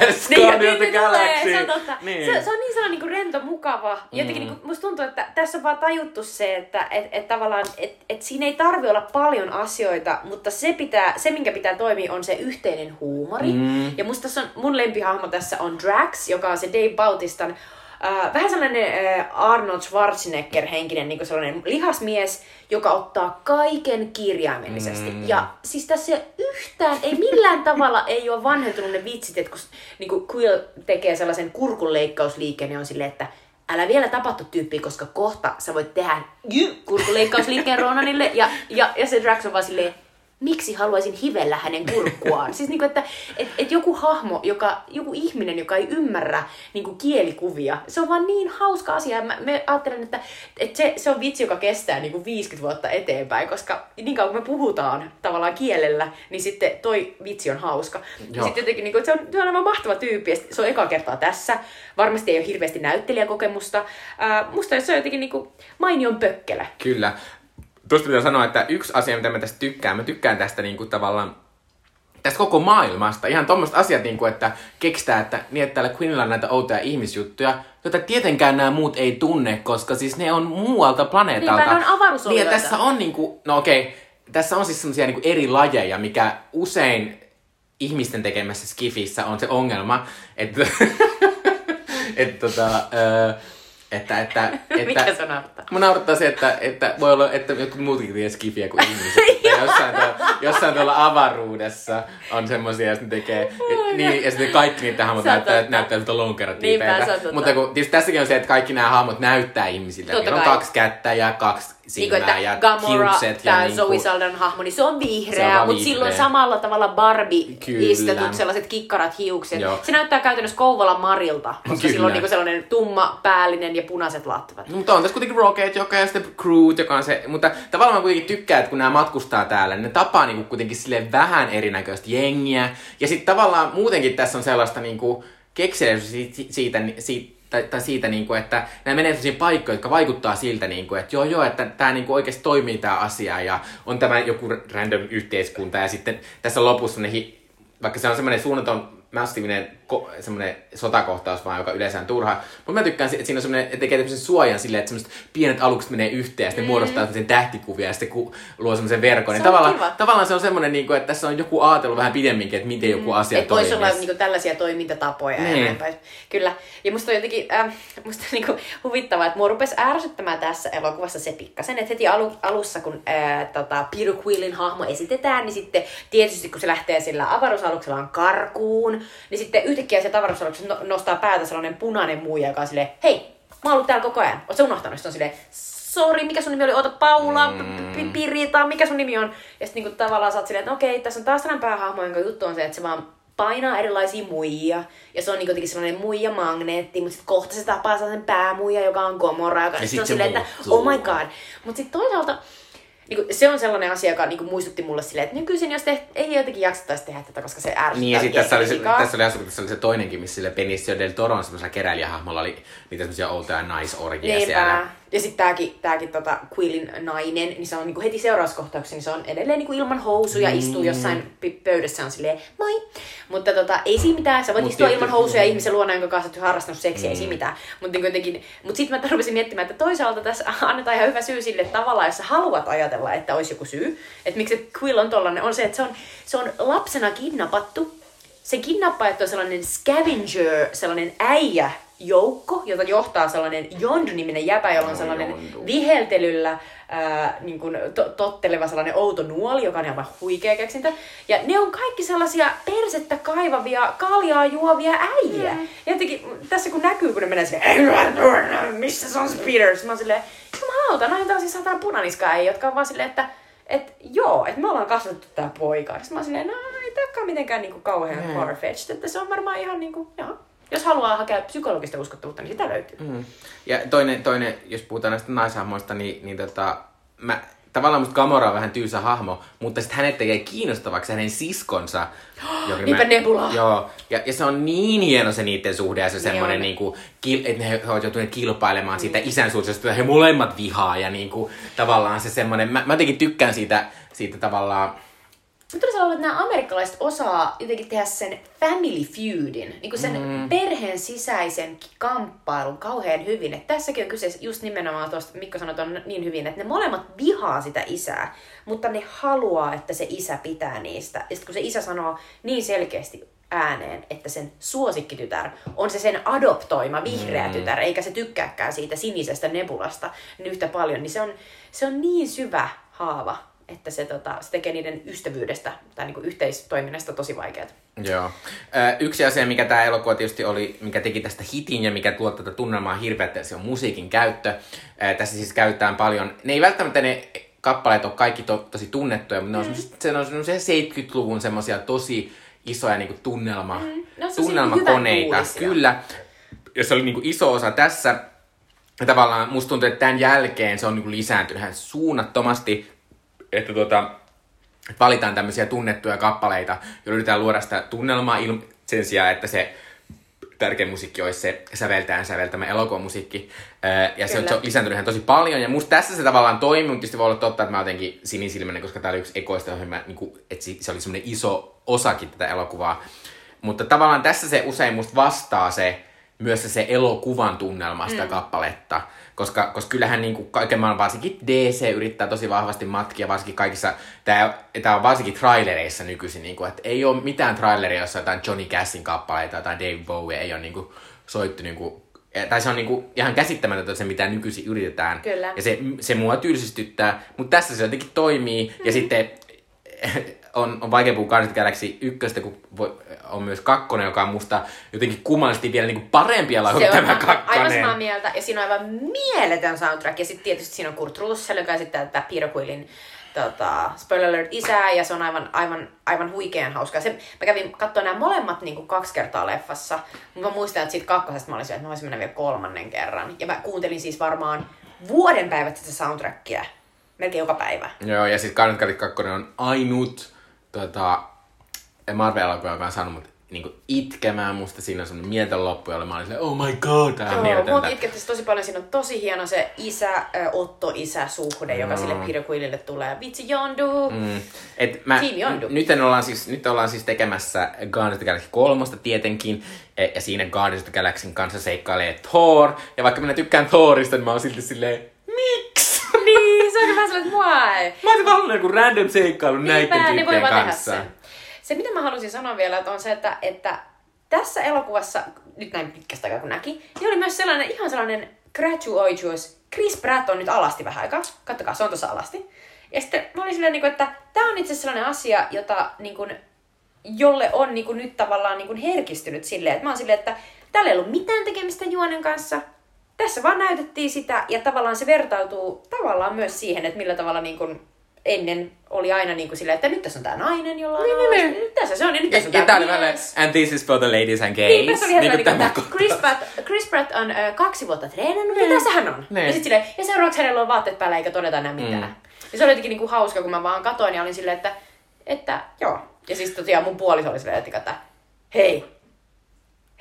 yes, Niin, the niin, niin Galaxy. se on totta. Niin. Se, se, on niin sellainen niin kuin rento, mukava. Jotenkin niin kuin, musta tuntuu, että tässä on vaan tajuttu se, että et, et tavallaan, et, et siinä ei tarvi olla paljon asioita, mutta se, pitää, se minkä pitää toimia, on se yhteinen huumori. Mm. Ja musta tässä on, mun lempihahmo tässä on Drax, joka on se Dave Bautistan äh, vähän sellainen äh, Arnold Schwarzenegger-henkinen niin sellainen lihasmies, joka ottaa kaiken kirjaimellisesti. Mm. Ja siis tässä yhtään, ei millään (laughs) tavalla ei ole vanhentunut ne vitsit, että kun niin kuin Quill tekee sellaisen kurkunleikkausliikkeen, niin on silleen, että älä vielä tapattu tyyppi, koska kohta sä voit tehdä kurkunleikkausliikkeen Ronanille. Ja, ja, ja se Drax on vaan silleen, miksi haluaisin hivellä hänen kurkkuaan. siis niinku, että et, et joku hahmo, joka, joku ihminen, joka ei ymmärrä niinku kielikuvia, se on vaan niin hauska asia. Mä, mä ajattelen, että et se, se on vitsi, joka kestää niinku 50 vuotta eteenpäin, koska niin kauan kun me puhutaan tavallaan kielellä, niin sitten toi vitsi on hauska. Ja Joo. sitten jotenkin, niinku, että se, on, se on aivan mahtava tyyppi, ja se on eka kertaa tässä. Varmasti ei ole hirveästi näyttelijäkokemusta. Ää, musta se on jotenkin niinku mainion pökkelä. Kyllä. Tuosta pitää sanoa, että yksi asia, mitä mä tästä tykkään, mä tykkään tästä niinku tavallaan tästä koko maailmasta. Ihan tommoset asiat, niinku, että keksitään, että, niin, että täällä Queenilla on näitä outoja ihmisjuttuja, joita tietenkään nämä muut ei tunne, koska siis ne on muualta planeetalta. Niinpä, ne on. Niin, tässä on niinku, no okei, tässä on siis semmosia niinku eri lajeja, mikä usein ihmisten tekemässä skifissä on se ongelma, että, (laughs) että tota, että, että, (laughs) että, Mikä se naurattaa? Mä naurattaa se, että, että voi olla, että jotkut muutkin tekee skifiä kuin ihmiset. (laughs) Jossain, tuolla, jossain tuolla avaruudessa on semmosia, että ne tekee, niin, ja sitten kaikki niitä hahmot näyttää, näyttää siltä totta. Mutta kun, tietysti tässäkin on se, että kaikki nämä hahmot näyttää ihmisiltä. Totta Niillä on kaksi kättä ja kaksi silmää että ja Gamora, hiukset. tämä ja Zoe niinku, Saldan hahmo, niin se on Se vihreä, on mutta silloin samalla tavalla Barbie Kyllä. istetut sellaiset kikkarat hiukset. Joo. Se näyttää käytännössä Kouvolan Marilta, koska Kyllä. sillä on niinku sellainen tumma päällinen ja punaiset latvat. No, mutta on tässä kuitenkin Rocket, joka ja sitten Groot, joka on se... Mutta tavallaan mä kuitenkin tykkään, että kun nämä matkustaa täällä, niin ne tapaa niinku kuitenkin sille vähän erinäköistä jengiä. Ja sitten tavallaan muutenkin tässä on sellaista niinku kekseliäisyyttä siitä, siitä, siitä tai, tai siitä, niinku, että nämä menee sellaisiin paikkoihin, jotka vaikuttaa siltä, niinku, että joo joo, että tämä niinku oikeasti toimii tämä asia ja on tämä joku random yhteiskunta ja sitten tässä lopussa ne, hi- vaikka se on semmoinen suunnaton massiivinen ko- semmoinen sotakohtaus vaan, joka yleensä on turha. Mutta mä tykkään, että siinä on semmoinen, että tekee tämmöisen suojan silleen, että semmoiset pienet alukset menee yhteen ja sitten mm. muodostaa semmoisen tähtikuvia ja sitten ku- luo semmoisen verkon. Niin Se on tavallaan, kiva. tavallaan se on semmoinen, niin kuin, että tässä on joku ajatellut vähän pidemminkin, että miten joku asia Että voisi toimii. olla niinku tällaisia toimintatapoja ja Niin. näin päin. Kyllä. Ja musta on jotenkin äh, musta on niinku huvittavaa, että mua rupesi ärsyttämään tässä elokuvassa se pikkasen, että heti alu, alussa, kun äh, tota, Peter Quillin hahmo esitetään, niin sitten tietysti kun se lähtee sillä avaruusaluksellaan karkuun, niin sitten yhtäkkiä se avaruusaluksella no, nostaa päätä sellainen punainen muija, joka on silleen, hei, mä oon ollut täällä koko ajan. Oot sä unohtanut? Sitten on silleen, sori, mikä sun nimi oli? Ota Paula, mm. Pirita, mikä sun nimi on? Ja sitten niinku tavallaan sä oot silleen, että okei, tässä on taas tällainen päähahmo, jonka juttu on se, että se vaan painaa erilaisia muijia. Ja se on niinku jotenkin sellainen muija magneetti, mutta sitten kohta se tapaa sellaisen päämuija, joka on Gomorra, joka Ja sit on se silleen, että oh my god. Mutta sitten toisaalta, niinku, se on sellainen asia, joka niinku muistutti mulle silleen, että nykyisin jos te, ei jotenkin jaksettaisi tehdä tätä, koska se ärsyttää. Niin, ja sitten tässä oli, se, liikaa. tässä oli, asu- tässä oli se toinenkin, missä sille Benicio del Toron semmoisella keräilijähahmolla oli niitä semmoisia outoja naisorgia siellä. Ja sitten tääkin, tääkin tota Quillin nainen, niin se on niinku heti seurauskohtauksessa, niin se on edelleen niinku ilman housuja, Mm. istuu jossain pi- pöydässä on silleen, moi. Mutta tota, ei siinä mitään, sä voit Mut istua tietty- ilman housuja mm. ihmisen luona, jonka kanssa oot harrastanut seksiä, ei siinä mitään. Mutta niin jotenkin, mut sitten mä rupesin miettimään, että toisaalta tässä annetaan ihan hyvä syy sille tavalla, jos sä haluat ajatella, että olisi joku syy. Että miksi Quill on tollanen, on se, että se on, se on lapsena kidnappattu, se kidnappajat on sellainen scavenger, sellainen äijä joukko, jota johtaa sellainen Jond-niminen jäpä, jolla on sellainen Jondu. viheltelyllä ää, niin kuin to- totteleva sellainen outo nuoli, joka on ihan huikea keksintö. Ja ne on kaikki sellaisia persettä kaivavia, kaljaa juovia äijä. Ja jotenkin tässä kun näkyy, kun ne menee silleen, missä se on Peters? Mä oon silleen, jumalauta, noin tällaisia satana punaniskaa jotka on vaan silleen, että et joo, että me ollaan kasvatettu tää poika. Sitten mä oon silleen, no ei tääkään mitenkään niinku kauhean Mm. farfetched, että se on varmaan ihan niinku, joo. Jos haluaa hakea psykologista uskottavuutta, niin sitä löytyy. Mm. Ja toinen, toinen, jos puhutaan näistä naishahmoista, niin, niin tota, mä, tavallaan musta Gamora on vähän tyysä hahmo, mutta sitten hänet tekee kiinnostavaksi hänen siskonsa. (gasps) joka Niinpä Nebula. Joo, ja, ja se on niin hieno se niiden suhde ja se semmoinen, on. niinku, että ne ovat joutuneet kilpailemaan siitä isän suunnasta, että he molemmat vihaa ja niinku, tavallaan se semmoinen, mä, mä jotenkin tykkään siitä, siitä tavallaan, Mutta sellainen, että nämä amerikkalaiset osaa jotenkin tehdä sen family feudin, niin kuin sen mm. perheen sisäisen kamppailun kauhean hyvin. Et tässäkin on kyse just nimenomaan tuosta, Mikko sanoi on niin hyvin, että ne molemmat vihaa sitä isää, mutta ne haluaa, että se isä pitää niistä. Ja sitten kun se isä sanoo niin selkeästi ääneen, että sen suosikkitytär on se sen adoptoima vihreä mm. tytär, eikä se tykkääkään siitä sinisestä nebulasta niin yhtä paljon, niin se on, se on niin syvä haava, että se, tota, se tekee niiden ystävyydestä tai niinku yhteistoiminnasta tosi vaikeaa. Joo. Ö, yksi asia, mikä tämä elokuva tietysti oli, mikä teki tästä hitin ja mikä tuo tätä tunnelmaa hirveästi, se on musiikin käyttö. Ö, tässä siis käytetään paljon, ne ei välttämättä ne kappaleet ole kaikki to, tosi tunnettuja, mutta ne on, semmosia- se on semmoisia 70-luvun semmoisia tosi isoja niinku tunnelma, Mm, semmosia tunnelmakoneita. Kyllä. Ja se oli niinku iso osa tässä. Ja tavallaan musta tuntuu, että tämän jälkeen se on niinku lisääntynyt ihan suunnattomasti, että tuota, että valitaan tämmöisiä tunnettuja kappaleita ja yritetään luoda sitä tunnelmaa il- sen sijaan, että se tärkein musiikki olisi se säveltäjän säveltämä elokuvamusiikki. Ja se on, se on lisääntynyt ihan tosi paljon. Ja musta tässä se tavallaan toimii, mutta tietysti voi olla totta, että mä jotenkin sinisilmäinen, koska tää oli yksi ekoista ohjelmia, niin kuin, että si- se oli semmoinen iso osakin tätä elokuvaa. Mutta tavallaan tässä se usein musta vastaa se, myös se, se elokuvan tunnelma sitä mm. kappaletta. Koska, koska kyllähän niin kuin kaiken maailman, varsinkin DC yrittää tosi vahvasti matkia, varsinkin kaikissa, tämä, tämä on varsinkin trailereissa nykyisin, niin kuin, että ei ole mitään traileria, jossa jotain Johnny Cassin kappaleita tai Dave Bowie ei ole niin kuin, soittu niin kuin, tai se on niinku ihan käsittämätöntä se, mitä nykyisin yritetään. Kyllä. Ja se, se mua tylsistyttää, mutta tässä se jotenkin toimii. Mm. Ja sitten on, on vaikea puhua Guardians of the Galaxy ykköstä, kun voi, on myös kakkonen, joka on musta jotenkin kummallisesti vielä niinku parempi ala kuin tämä aivan kakkonen. samaa mieltä, ja siinä on aivan mieletön soundtrack, ja sitten tietysti siinä on Kurt Russell, joka esittää tätä Peter Quillin tota, spoiler alert isää, ja se on aivan, aivan, aivan huikean hauskaa. Se, mä kävin katsoa nämä molemmat niin kuin kaksi kertaa leffassa, mutta mä muistan, että siitä kakkosesta mä olisin, että mä voisin mennä vielä kolmannen kerran. Ja mä kuuntelin siis varmaan vuoden päivät sitä soundtrackia, melkein joka päivä. Joo, ja sitten Galaxy 2 on ainut tota, Marvel-elokuva, joka on saanut mut niinku itkemään. Musta siinä on semmonen mieltön loppu, jolla mä olin silleen, oh my god, tää on Joo, mieletöntä. mut itkettäisi tosi paljon. Siinä on tosi hieno se isä, Otto-isä-suhde, joka sille Peter Quillille tulee. Vitsi Jondu! Mm. Et mä, Team Yondu. n- nyt, ollaan siis, nyt ollaan siis tekemässä Guardians of the Galaxy 3 tietenkin, e- ja siinä Guardians of the Galaxyn kanssa seikkailee Thor, ja vaikka minä tykkään Thorista, niin mä oon silti silleen, miksi? On vähän sellainen, että why? Mä olisin halunnut joku random seikkailun näiden Niinpä, voi tyyppien vaan kanssa. tehdä sen. Se, mitä mä halusin sanoa vielä, että on se, että, että tässä elokuvassa, nyt näin pitkästä aikaa kun näki, niin oli myös sellainen ihan sellainen gratuitous. Chris Pratt on nyt alasti vähän aikaa. Kattokaa, se on tuossa alasti. Ja sitten mä olin silleen, niin kuin, että tämä on itse asiassa sellainen asia, jota, niin kuin, jolle on niin kuin, nyt tavallaan niin kuin, herkistynyt silleen, että mä oon silleen, että tällä ei ollut mitään tekemistä juonen kanssa. Tässä vaan näytettiin sitä, ja tavallaan se vertautuu tavallaan myös siihen, että millä tavalla niin kuin, ennen oli aina niin kuin silleen, että nyt tässä on tämä nainen, jolla on Niin, niin, niin. nyt tässä se on, ja nyt tässä on vähän, mies. and this is for the ladies and gays. Niinpä se oli niin kuin, tämä. Chris Pratt, Chris Pratt on ö, kaksi vuotta treenannut, ja tässä hän on. Niin. Ja, sit silleen, ja seuraavaksi hänellä on vaatteet päällä eikä todeta enää mitään. Mm. Ja se oli jotenkin niin kuin hauska, kun mä vaan katoin ja olin silleen, että, että joo. Ja siis tosiaan mun puoliso oli silleen, että hei,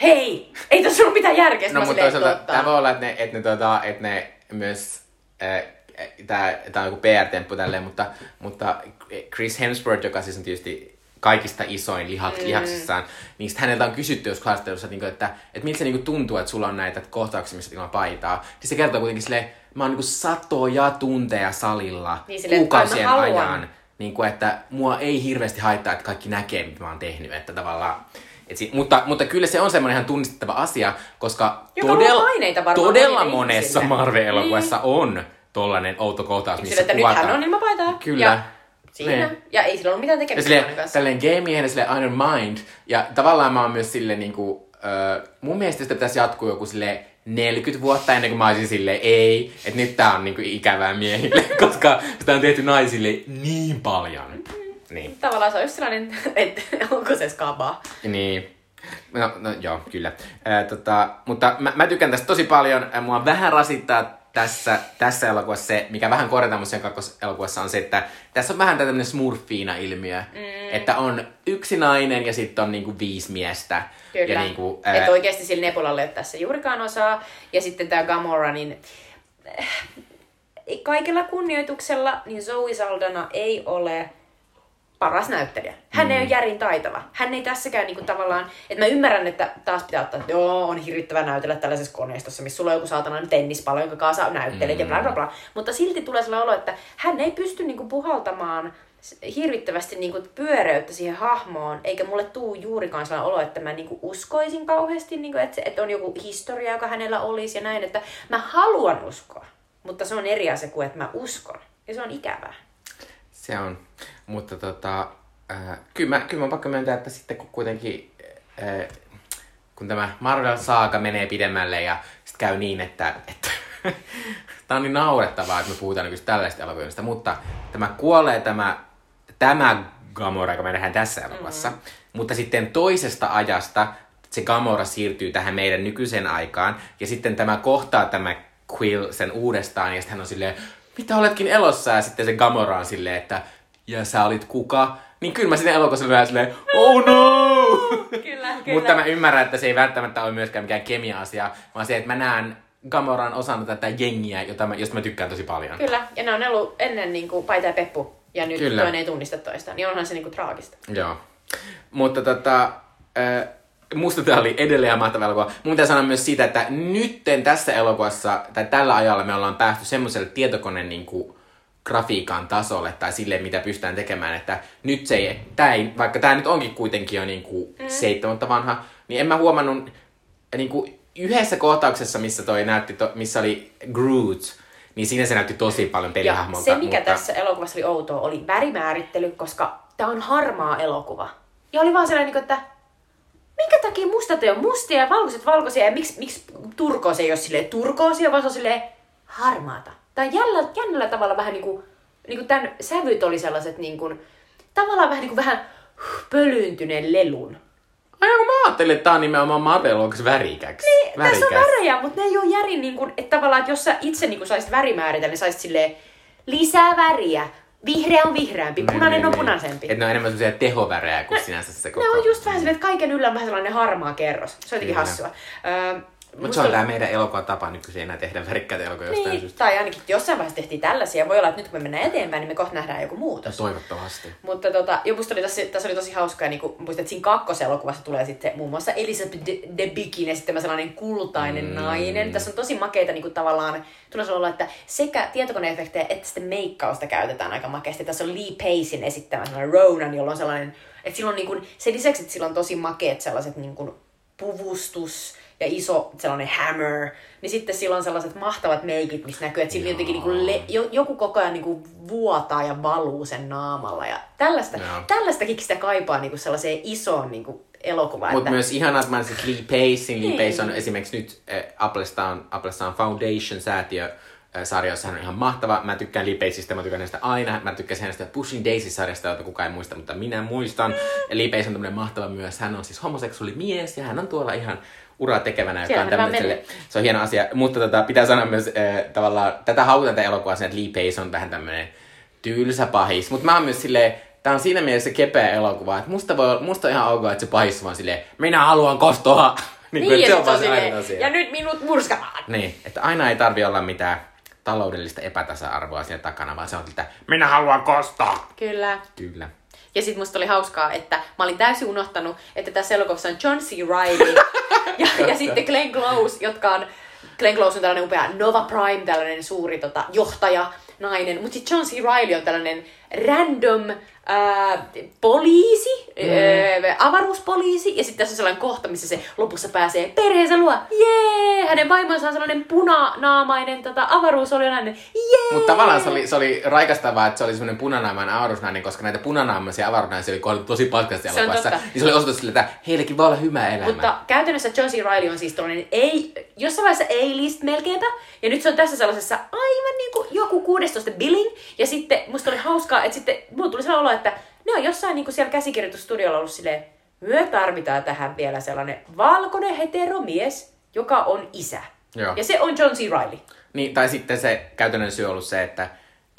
hei, ei tässä ollut mitään järkeä. Sitten No mutta toisaalta tämä voi olla, että ne, että ne, tota, että ne myös, äh, tämä, tämä on joku PR-temppu tälleen, mutta, mutta Chris Hemsworth, joka siis on tietysti kaikista isoin lihak, mm. lihaksissaan, niin sit häneltä on kysytty jos haastattelussa, että, niinku, että, että miltä se niinku tuntuu, että sulla on näitä kohtauksia, missä ilman paitaa. Siis se kertoo kuitenkin silleen, mä oon niinku satoja tunteja salilla Niin kuukausien ajan. Niin kuin, että mua ei hirveästi haittaa, että kaikki näkee, mitä mä oon tehnyt. Että tavallaan, et si- mutta, mutta kyllä se on semmoinen ihan tunnistettava asia, koska Joka todella monille monessa. Marvel-elokuvassa niin. on tollanen outo kohtaus, missä Sille, että nyt kuvataan. hän on ilman paitaa. Kyllä. Ja siinä. Niin. Ja ei sillä ollut mitään Ja tekemistä silleen, juonen kanssa. tälleen game ja silleen Iron Mind. Ja tavallaan mä oon myös silleen niinku, äh, mun mielestä sitä pitäisi jatkuu joku sille 40 vuotta ennen kuin mä olisin silleen, ei, että nyt tää on niinku ikävää miehille, (laughs) koska sitä on tehty naisille niin paljon. Niin. Tavallaan se on just sellainen, että (laughs) onko se skabaa. Niin. No, no joo, kyllä. Ää, tota, mutta mä, mä tykkään tästä tosi paljon. Mua vähän rasittaa tässä, tässä elokuvassa se, mikä vähän korjataan musta elokuvassa on se, että tässä on vähän tämmöinen smurfiina-ilmiö. Mm. Että on yksi nainen ja sitten on niinku viisi miestä. Kyllä. Ja niinku, ää... Että oikeasti sillä Nebulalle ei tässä juurikaan osaa. Ja sitten tämä Gamora, niin äh, kaikella kunnioituksella, niin Zoe Saldana ei ole paras näyttelijä. Hän mm. ei ole järin taitava. Hän ei tässäkään niinku tavallaan, että mä ymmärrän, että taas pitää ottaa, että joo, on hirvittävä näytellä tällaisessa koneistossa, missä sulla on joku saatana tennispallo, jonka kanssa näyttelet mm. ja bla bla bla. Mutta silti tulee sellainen olo, että hän ei pysty niinku puhaltamaan hirvittävästi niinku pyöreyttä siihen hahmoon, eikä mulle tuu juurikaan sellainen olo, että mä niinku uskoisin kauheasti, niinku, että, että on joku historia, joka hänellä olisi ja näin, että mä haluan uskoa, mutta se on eri asia kuin, että mä uskon. Ja se on ikävää. Se on. Mutta tota, äh, kyllä, mä, kyllä mä pakko myöntää, että sitten kun kuitenkin äh, kun tämä Marvel-saaga menee pidemmälle ja sitten käy niin, että, että (laughs) tämä on niin naurettavaa, että me puhutaan niin tällaista elokuvista, mutta tämä kuolee tämä, tämä Gamora, joka me nähdään tässä elokuvassa, mm-hmm. mutta sitten toisesta ajasta se Gamora siirtyy tähän meidän nykyiseen aikaan, ja sitten tämä kohtaa tämä Quill sen uudestaan, ja sitten hän on silleen, mitä oletkin elossa, ja sitten se Gamora on silleen, että ja sä olit kuka, niin kyllä mä sinne elokuvassa vähän silleen, oh no! (laughs) kyllä, (laughs) kyllä. Mutta mä ymmärrän, että se ei välttämättä ole myöskään mikään kemia-asia, vaan se, että mä näen Gamoran osana tätä jengiä, jota mä, josta mä tykkään tosi paljon. Kyllä, ja ne on ollut ennen niin kuin Paita ja Peppu, ja nyt Kyllä. toinen ei tunnista toista, niin onhan se niin kuin traagista. Joo. Mutta tota, äh, musta tämä oli edelleen mahtava elokuva. Mun pitää sanoa myös siitä, että nytten tässä elokuvassa, tai tällä ajalla me ollaan päästy semmoiselle tietokoneen niin kuin, grafiikan tasolle tai sille, mitä pystytään tekemään, että nyt se ei, tää ei vaikka tämä nyt onkin kuitenkin jo niin kuin mm. seitsemättä vanha, niin en mä huomannut niin kuin yhdessä kohtauksessa, missä toi näytti, to, missä oli Groot, niin siinä se näytti tosi paljon pelihahmolta. se, mikä mutta... tässä elokuvassa oli outoa, oli värimäärittely, koska tämä on harmaa elokuva. Ja oli vaan sellainen, että minkä takia mustat ei ole mustia ja valkoiset valkoisia ja miksi, miksi turkoosi ei ole silleen turkoosia, vaan se on silleen harmaata tai jännällä, jännällä tavalla vähän niin kuin, niin kuin tämän sävyt oli sellaiset niin kuin, tavallaan vähän niin kuin vähän pölyyntyneen lelun. Ai kun mä ajattelin, että tää on nimenomaan Marvel onko värikäksi. Niin, värikäs. tässä on värejä, mutta ne ei ole järin niin kuin, että tavallaan, että jos sä itse niin kuin saisit värimääritä, niin saisit silleen lisää väriä. Vihreä on vihreämpi, niin, punainen niin, on niin. punaisempi. Että ne on enemmän sellaisia tehovärejä kuin sinänsä se koko. Ne on just vähän silleen, että kaiken yllä on vähän sellainen harmaa kerros. Se on jotenkin hassua. Öö, mutta se on tämä meidän elokuva tapa nykyisin enää tehdä värikkäitä elokuvia niin, jostain syystä. Tai ainakin jossain vaiheessa tehtiin tällaisia. Voi olla, että nyt kun me mennään eteenpäin, niin me kohta nähdään joku muutos. No, toivottavasti. Mutta tota, jo musta oli tässä, tässä oli tosi hauskaa, niin kun, muistat, että siinä kakkoselokuvassa tulee sitten muun muassa Elizabeth de, de Bickin ja sitten sellainen kultainen mm. nainen. Tässä on tosi makeita niin kuin tavallaan, tulee olla, että sekä tietokoneefektejä että sitten meikkausta käytetään aika makeasti. Tässä on Lee Pacein esittämä sellainen Ronan, jolla on sellainen, että silloin niin kuin, se lisäksi, että sillä on tosi makeet sellaiset niin kuin puvustus, ja iso sellainen hammer, niin sitten sillä on sellaiset mahtavat meikit, missä näkyy, että sillä jotenkin niin le, joku koko ajan niin vuotaa ja valuu sen naamalla. Ja tällaista, tällaistakin sitä kaipaa niin kuin sellaiseen isoon niin kuin elokuvaan. Mutta että... myös ihanaa, että mainitsit Lee Pacein. Lee Pace on niin. esimerkiksi nyt äh, Applesta on, Applesta on Foundation-säätiö, sarja, jossa hän on ihan mahtava. Mä tykkään Lee Paceista, mä tykkään hänestä aina. Mä tykkään hänestä Pushing Daisy-sarjasta, jota kukaan ei muista, mutta minä muistan. Pace on tämmönen mahtava myös. Hän on siis homoseksuaali mies ja hän on tuolla ihan uraa tekevänä, joka on tämmöiselle, se on hieno asia. Mutta tota, pitää sanoa myös äh, tavallaan, tätä haukutaan tätä elokuvaa että Lee Pace on vähän tämmöinen tylsä pahis. Mutta mä oon myös silleen, tää on siinä mielessä kepeä elokuva, että musta, voi, musta on ihan ok, että se pahis vaan silleen, minä haluan kostoa. (laughs) niin, niin se on vaan silleen, asia. Ja nyt minut murskataan. Niin, että aina ei tarvi olla mitään taloudellista epätasa-arvoa siellä takana, vaan se on että minä haluan kostaa. Kyllä. Kyllä. Ja sit musta oli hauskaa, että mä olin täysin unohtanut, että tässä elokuvassa on John C. Reilly (laughs) ja, ja sitten Glenn Close, jotka on... Glenn Close on tällainen upea Nova Prime, tällainen suuri tota, johtaja, nainen. Mutta sitten John C. Reilly on tällainen random ää, poliisi, mm. ää, avaruuspoliisi, ja sitten tässä on sellainen kohta, missä se lopussa pääsee perheensä luo. Jee! Hänen vaimonsa on sellainen punanaamainen tota, avaruusolionainen. Jee! Mutta tavallaan se oli, se oli raikastavaa, että se oli semmoinen punanaamainen avaruusnainen, koska näitä punanaamaisia avaruusnaisia oli kohdeltu tosi paskasti Se on elokuvassa. totta. Niin se oli osoitus sille, että heillekin voi olla hyvä elämä. Mutta käytännössä John C. Reilly on siis tällainen ei, jossain vaiheessa A-list melkeinpä, ja nyt se on tässä sellaisessa aivan niin kuin joku 16 billing, ja sitten musta oli hauskaa, että sitten mulla tuli sellainen olo, että ne on jossain niin kuin siellä käsikirjoitusstudiolla ollut silleen, me tarvitaan tähän vielä sellainen valkoinen heteromies, joka on isä. Joo. Ja se on John C. Reilly. Niin, tai sitten se käytännön syy on ollut se, että,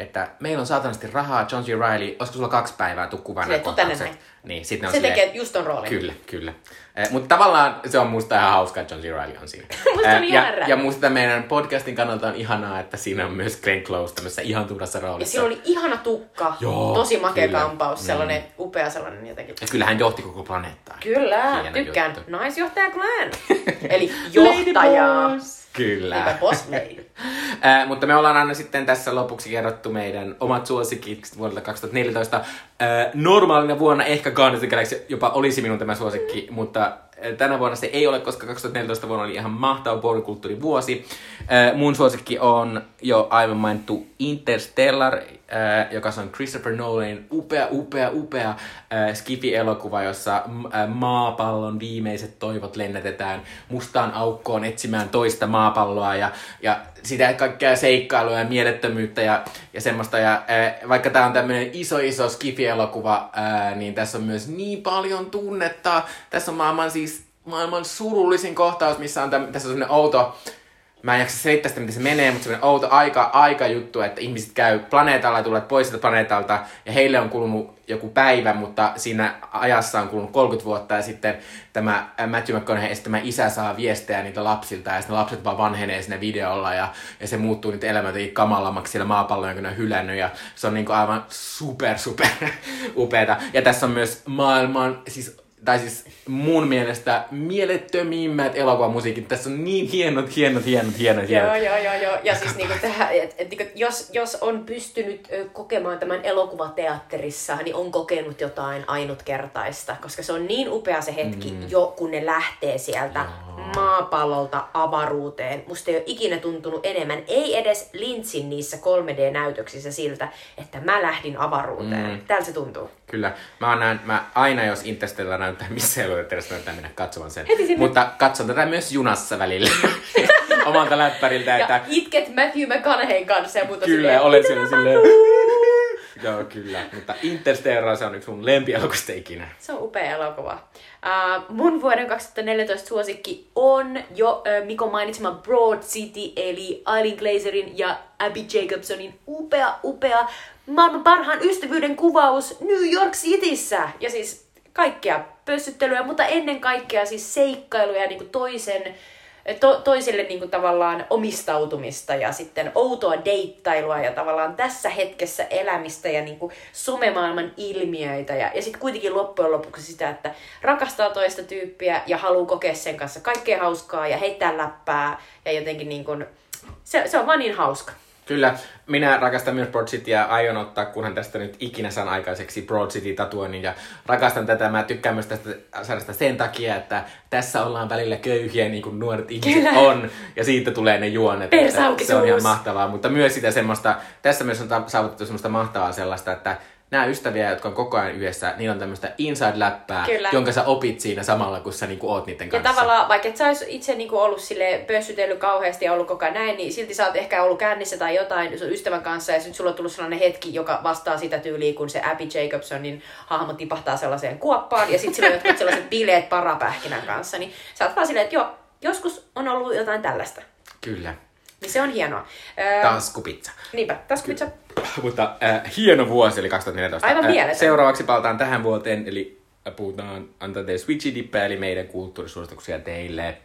että meillä on saatanasti rahaa, John G. Riley, olisiko sulla kaksi päivää, tuu nämä tänne kohtaukset. Niin, sitten on Se silleen, tekee just ton roolin. Kyllä, kyllä. Eh, mutta tavallaan se on musta ihan hauskaa, että John G. Riley on siinä. (laughs) Musta on Eh, ja, ja musta meidän podcastin kannalta on ihanaa, että siinä on myös Glenn Close tämmöisessä ihan tuurassa Ja roolissa. sillä oli ihana tukka, Joo, tosi makea kyllä. kampaus, Mm. sellainen upea sellainen jotenkin. Ja kyllä hän johti koko planeettaa. Kyllä, Hieno tykkään. juttu. Naisjohtaja Glenn. (laughs) Eli johtaja. Kyllä. Niinpä lady. (laughs) Ää, mutta me ollaan aina sitten tässä lopuksi kerrottu meidän omat suosikit vuodelta 2014. Ää, normaalina vuonna ehkä Guardians of the Galaxy jopa olisi minun tämä suosikki, mutta ää, tänä vuonna se ei ole, koska 2014 vuonna oli ihan mahtava vuorikulttuurivuosi. Ää, mun suosikki on jo aivan mainittu Interstellar, ää, joka on Christopher Nolanin upea, upea, upea ää, skifi-elokuva, jossa ää, maapallon viimeiset toivot lennätetään mustaan aukkoon etsimään toista maapalloa ja, ja sitä kaikkea seikkailua ja mielettömyyttä ja, ja semmoista. Ja, vaikka tämä on tämmöinen iso iso skifi-elokuva, niin tässä on myös niin paljon tunnetta. Tässä on maailman siis maailman surullisin kohtaus, missä on täm, tässä on semmoinen outo Mä en jaksa selittää sitä, miten se menee, mutta semmoinen outo aika, aika juttu, että ihmiset käy planeetalla ja tulevat pois sieltä planeetalta ja heille on kulunut joku päivä, mutta siinä ajassa on kulunut 30 vuotta ja sitten tämä ä, Matthew McConaughey esittämä isä saa viestejä niitä lapsilta ja sitten lapset vaan vanhenee siinä videolla ja, ja se muuttuu niitä elämää jotenkin kamalammaksi siellä maapallolla, jonka ne on hylännyt ja se on niinku aivan super super (laughs) upeeta. Ja tässä on myös maailman, siis tai siis mun mielestä mielettömimmät elokuvamusiikit. Tässä on niin hienot, hienot, hienot, hienot, hienot. Joo, joo, joo, joo. Ja siis niinku tähän, et, et, niinku, jos, jos on pystynyt kokemaan tämän elokuvateatterissa, niin on kokenut jotain ainutkertaista, koska se on niin upea se hetki mm. jo, kun ne lähtee sieltä maapallolta avaruuteen. Musta ei ole ikinä tuntunut enemmän, ei edes Lynchin niissä 3D-näytöksissä siltä, että mä lähdin avaruuteen. Mm. Tältä se tuntuu. Kyllä. Mä, näen, mä aina, jos Interstellar näyttää (laughs) missä elokuvassa näyttää mennä katsomaan sen. Heti sinne. Mutta katson tätä myös junassa välillä. (laughs) Omalta läppäriltä, Ja että itket Matthew McConaugheyn kanssa ja muuta kyllä, silleen, "Mitä siellä tapahtuu?" silleen. Joo, kyllä. Mutta Interstellar se on yksi mun lempielokuvista ikinä. Se on upea elokuva. Uh, mun vuoden 2014 suosikki on jo uh, Mikko mainitsema Broad City, eli Eileen Glazerin ja Abby Jacobsonin upea, upea maailman parhaan ystävyyden kuvaus New York Cityssä. Ja siis kaikkea pössyttelyä, mutta ennen kaikkea siis seikkailuja niin kuin toisen to, toiselle niin kuin tavallaan omistautumista ja sitten outoa deittailua ja tavallaan tässä hetkessä elämistä ja niin kuin somemaailman ilmiöitä ja, ja sitten kuitenkin loppujen lopuksi sitä, että rakastaa toista tyyppiä ja haluaa kokea sen kanssa kaikkea hauskaa ja heittää läppää ja jotenkin niin kuin, se, se on vaan niin hauska. Kyllä, minä rakastan myös Broad Cityä ja aion ottaa, kunhan tästä nyt ikinä saan aikaiseksi Broad City-tatuoinnin ja rakastan tätä. Mä tykkään myös tästä sarjasta sen takia, että tässä ollaan välillä köyhiä niin kuin nuoret ihmiset Kyllä. on ja siitä tulee ne juonet. Se on ihan mahtavaa, mutta myös sitä semmoista, tässä myös on saavutettu semmoista mahtavaa sellaista, että nämä ystäviä, jotka on koko ajan yhdessä, niillä on tämmöistä inside-läppää, Kyllä. jonka sä opit siinä samalla, kun sä niinku oot niiden Ja kanssa. tavallaan, vaikka et sä ois itse niinku ollut sille pössytellyt kauheasti ja ollut koko ajan näin, niin silti sä oot ehkä ollut kännissä tai jotain sun ystävän kanssa, ja sitten sulla on tullut sellainen hetki, joka vastaa sitä tyyliä, kun se Abby Jacobsonin hahmo tipahtaa sellaiseen kuoppaan, ja sitten sillä on jotkut sellaiset (laughs) bileet parapähkinän kanssa, niin sä oot vaan silleen, että joo, joskus on ollut jotain tällaista. Kyllä. Niin se on hienoa. Öö, Taskupizza. niinpä, tässä pizza. (coughs) Mutta äh, hieno vuosi oli 2014. Aivan Äh, seuraavaksi palataan tähän vuoteen, eli äh, puhutaan, antaa teille switchi dippejä, eli meidän kulttuurisuosituksia teille.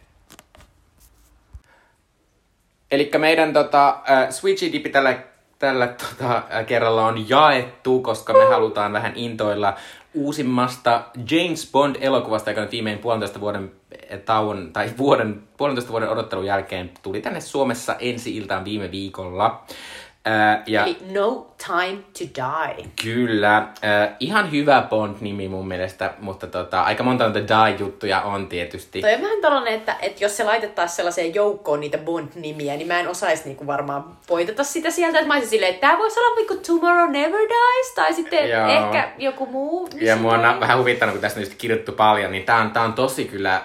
Eli meidän tota, äh, switchi dippi tällä, tällä tota, äh, kerralla on jaettu, koska me halutaan vähän intoilla uusimmasta James Bond-elokuvasta, joka nyt viimein puolentoista vuoden eh, tauon, tai vuoden, puolentoista vuoden odottelun jälkeen tuli tänne Suomessa ensi iltaan viime viikolla. Ää, ja Eli No Time to Die. kyllä, ää, ihan hyvä Bond-nimi mun mielestä, mutta tota, aika monta noita Die-juttuja on tietysti. Toi on vähän tällainen, että, että jos se laitettaisiin sellaiseen joukkoon niitä Bond-nimiä, niin mä en osaisi niinku varmaan poitata sitä sieltä. Että mä olisin silleen, että tää voisi olla niinku Tomorrow Never Dies, tai sitten Joo. ehkä joku muu. Ja mua on vähän huvittanut, kun tästä on just kirjoittu paljon, niin tää on, tää on tosi kyllä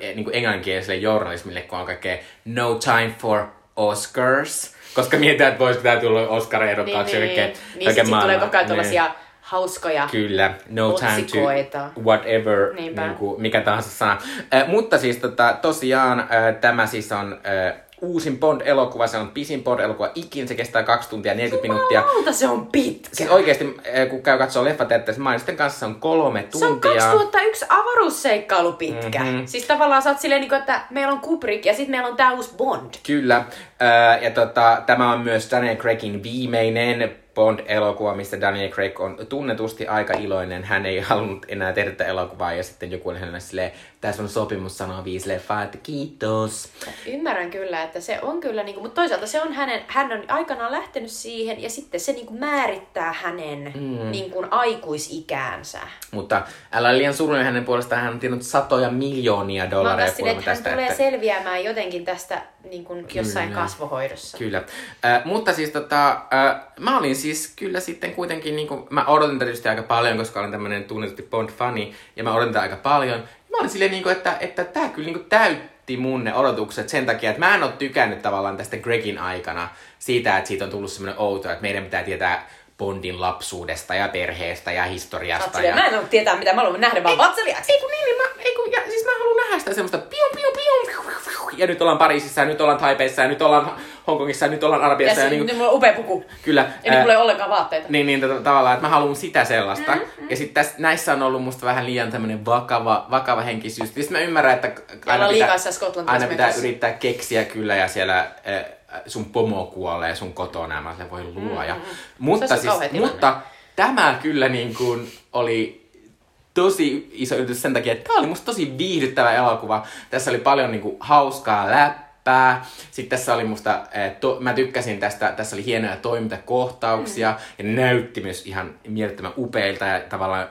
eh, niin kuin englanninkieliselle journalismille, kun on kaikkea no time for Oscars. Koska mietitään, että voisiko tää tulla Oscar-ehdokkaaksi niin, niin, niin kaiken sit, sit tulee maailman- koko ajan niin. tällaisia hauskoja. Kyllä, no time otsikoita. to whatever, Niinpä. niin kuin, mikä tahansa sana. Äh, mutta siis tota, tosiaan äh, tämä siis on äh, uusin Bond-elokuva, se on pisin Bond-elokuva ikin, se kestää 2 tuntia 40 minuuttia. Jumalauta, se on pitkä. Siis oikeesti, äh, kun käy katsoo leffateatterissa mainosten kanssa, se on kolme Se on tuntia. 2001 avaruusseikkailu pitkä. Mhm. Mm-hmm. Siis tavallaan sä oot silleen, niin kuin, että meillä on Kubrick ja sitten meillä on tää uusi Bond. Kyllä. Ja tota, tämä on myös Daniel Craigin viimeinen Bond-elokuva, missä Daniel Craig on tunnetusti aika iloinen. Hän ei (laughs) halunnut enää tehdä tätä elokuvaa ja sitten joku oli hänelle silleen, tässä on sopimus sanoa viisi leffaa, että kiitos. Ymmärrän kyllä, että se on kyllä, niin kuin, mutta toisaalta se on hänen, hän on aikanaan lähtenyt siihen ja sitten se niin kuin määrittää hänen mm. niin kuin aikuisikäänsä. Mutta älä liian surullinen hänen puolestaan, hän on tiennyt satoja miljoonia Mä taas silleen, kuulemma että hän tästä. tulee selviämään jotenkin tästä niin kuin jossain Kyllä. kasvohoidossa. Kyllä. Äh, mutta siis tota, äh, mä olin siis kyllä sitten kuitenkin, niin kuin, mä odotin tietysti aika paljon, koska olen tämmönen tunnetusti Bond-fani, ja mä odotin aika paljon. Mä olin silleen, niin kuin, että, että tää kyllä niin kuin täytti mun ne odotukset sen takia, että mä en ole tykännyt tavallaan tästä Gregin aikana siitä, että siitä on tullut semmoinen outo, että meidän pitää tietää Bondin lapsuudesta ja perheestä ja historiasta. ja... mä en ole tietää mitä, mä haluan nähdä vaan vatseliaksi. Ei kun niin, niin mä, ei kun, ja, siis mä haluan nähdä sitä semmoista pium, pium, pium, ja nyt ollaan Pariisissa, ja nyt ollaan Taipeissa, ja nyt ollaan Hongkongissa, ja nyt ollaan Ja Arabiassa, ja, se, niin nyt mulla on upea puku. Kyllä. Ja nyt ää, mulla ei ollenkaan vaatteita. niin, niin tota, tavallaan, että mä haluan sitä sellaista. Mm-hmm. Ja sitten näissä on ollut musta vähän liian tämmönen vakava, vakava henkisyys. Sitten mä ymmärrän, että aina pitää, aina pitää yrittää keksiä kyllä ja siellä äh, sun pomo kuolee sun kotona mä voi luoja. Mm-hmm. Mutta, siis, mutta tämä kyllä niin kuin oli tosi iso yllätys sen takia, että tämä oli musta tosi viihdyttävä elokuva. Tässä oli paljon niin kuin, hauskaa läppää. Sitten tässä oli musta, eh, to, mä tykkäsin tästä, tässä oli hienoja toimintakohtauksia mm. ja näytti myös ihan mielettömän upeilta ja tavallaan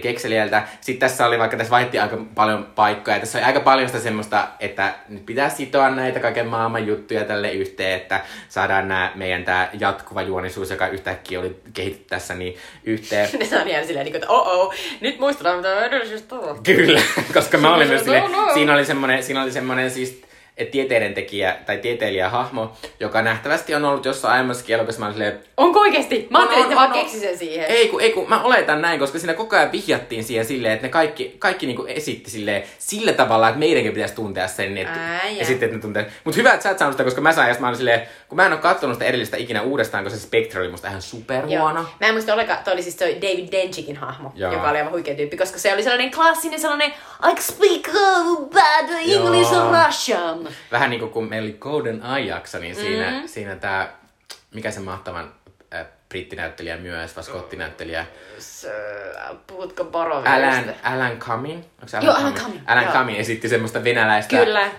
kekseliältä. Sitten tässä oli, vaikka tässä vaihdettiin aika paljon paikkoja, tässä oli aika paljon sitä semmoista, että nyt pitää sitoa näitä kaiken maailman juttuja tälle yhteen, että saadaan nämä meidän tämä jatkuva juonisuus, joka yhtäkkiä oli kehitetty tässä, niin yhteen. (laughs) Ne on ihan silleen, niin kuin, että oh oh, nyt muistetaan mitä edellisestä. Kyllä, (laughs) koska mä olin myös (laughs) No, silleen, no. siinä oli semmoinen, siinä oli semmoinen siis eh, tieteiden tekijä tai tieteilijähahmo, joka nähtävästi on ollut jossain aiemmassakin elokuvassa. Mä olin silleen, Onko oikeesti? Mä ajattelin, on, että vaan on, on. keksi sen siihen. ei kun, ei kun, mä oletan näin, koska siinä koko ajan vihjattiin siihen silleen, että ne kaikki, kaikki niinku esitti silleen, sillä tavalla, että meidänkin pitäisi tuntea sen, että Ää, ja sitten, että ne tuntee. Mut hyvä, että sä et saanut sitä, koska mä sain, ja mä olin silleen, kun mä en ole katsonut sitä edellistä ikinä uudestaan, koska se Spectre oli musta ihan superhuono. Mä en muista ollenkaan, toi oli siis toi David Denchikin hahmo, Joo. joka oli aivan huikea tyyppi, koska se oli sellainen klassinen sellainen I speak uh, bad English Joo. and Vähän niinku kun meillä oli Golden Eye-jakso, niin siinä, mm-hmm. siinä tää, mikä se mahtavan äh, brittinäyttelijä myös, vai skottinäyttelijä, S- Puhutko Borovista? Alan, Alan Cumming? Alan Joo, Alan Cumming? Alan. Cumming esitti semmoista venäläistä Kyllä. Äh,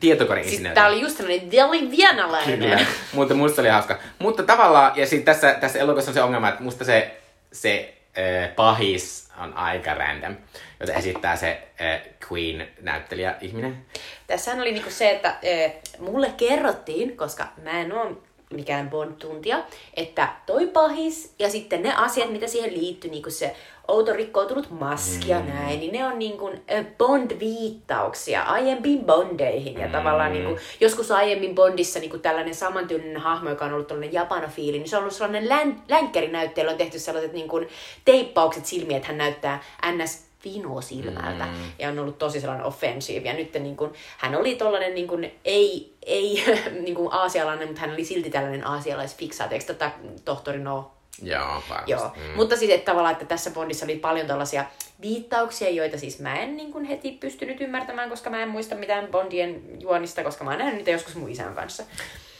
tietokoneen Siis tää oli just sellainen deli vienalainen. Kyllä, mutta musta oli hauska. Mutta tavallaan, ja sitten tässä, tässä elokuvassa on se ongelma, että musta se, se äh, pahis on aika random, jota esittää se äh, Queen-näyttelijä ihminen. Tässähän oli niinku se, että e, mulle kerrottiin, koska mä en ole mikään Bond-tuntija, että toi pahis ja sitten ne asiat, mitä siihen liittyy, niinku se outo rikkoutunut maski ja näin, niin ne on niinku ö, Bond-viittauksia aiempiin Bondeihin. Ja tavallaan niinku, joskus aiemmin Bondissa niinku tällainen samantyylinen hahmo, joka on ollut tällainen japanofiili, niin se on ollut sellainen län, länkkärinäyttely, on tehty sellaiset niinku teippaukset silmiä, että hän näyttää ns vino silmältä. Mm. Ja on ollut tosi sellainen offensive. Ja nyt niin kun, hän oli tollanen niin kun, ei, ei (laughs) niin kun aasialainen, mutta hän oli silti tällainen aasialaisfiksaat. Eikö tota tohtori No? Joo, varmasti. Joo. Mm. Mutta siis että tavallaan, että tässä Bondissa oli paljon tällaisia viittauksia, joita siis mä en niin kun heti pystynyt ymmärtämään, koska mä en muista mitään Bondien juonista, koska mä oon nähnyt niitä joskus mun isän kanssa.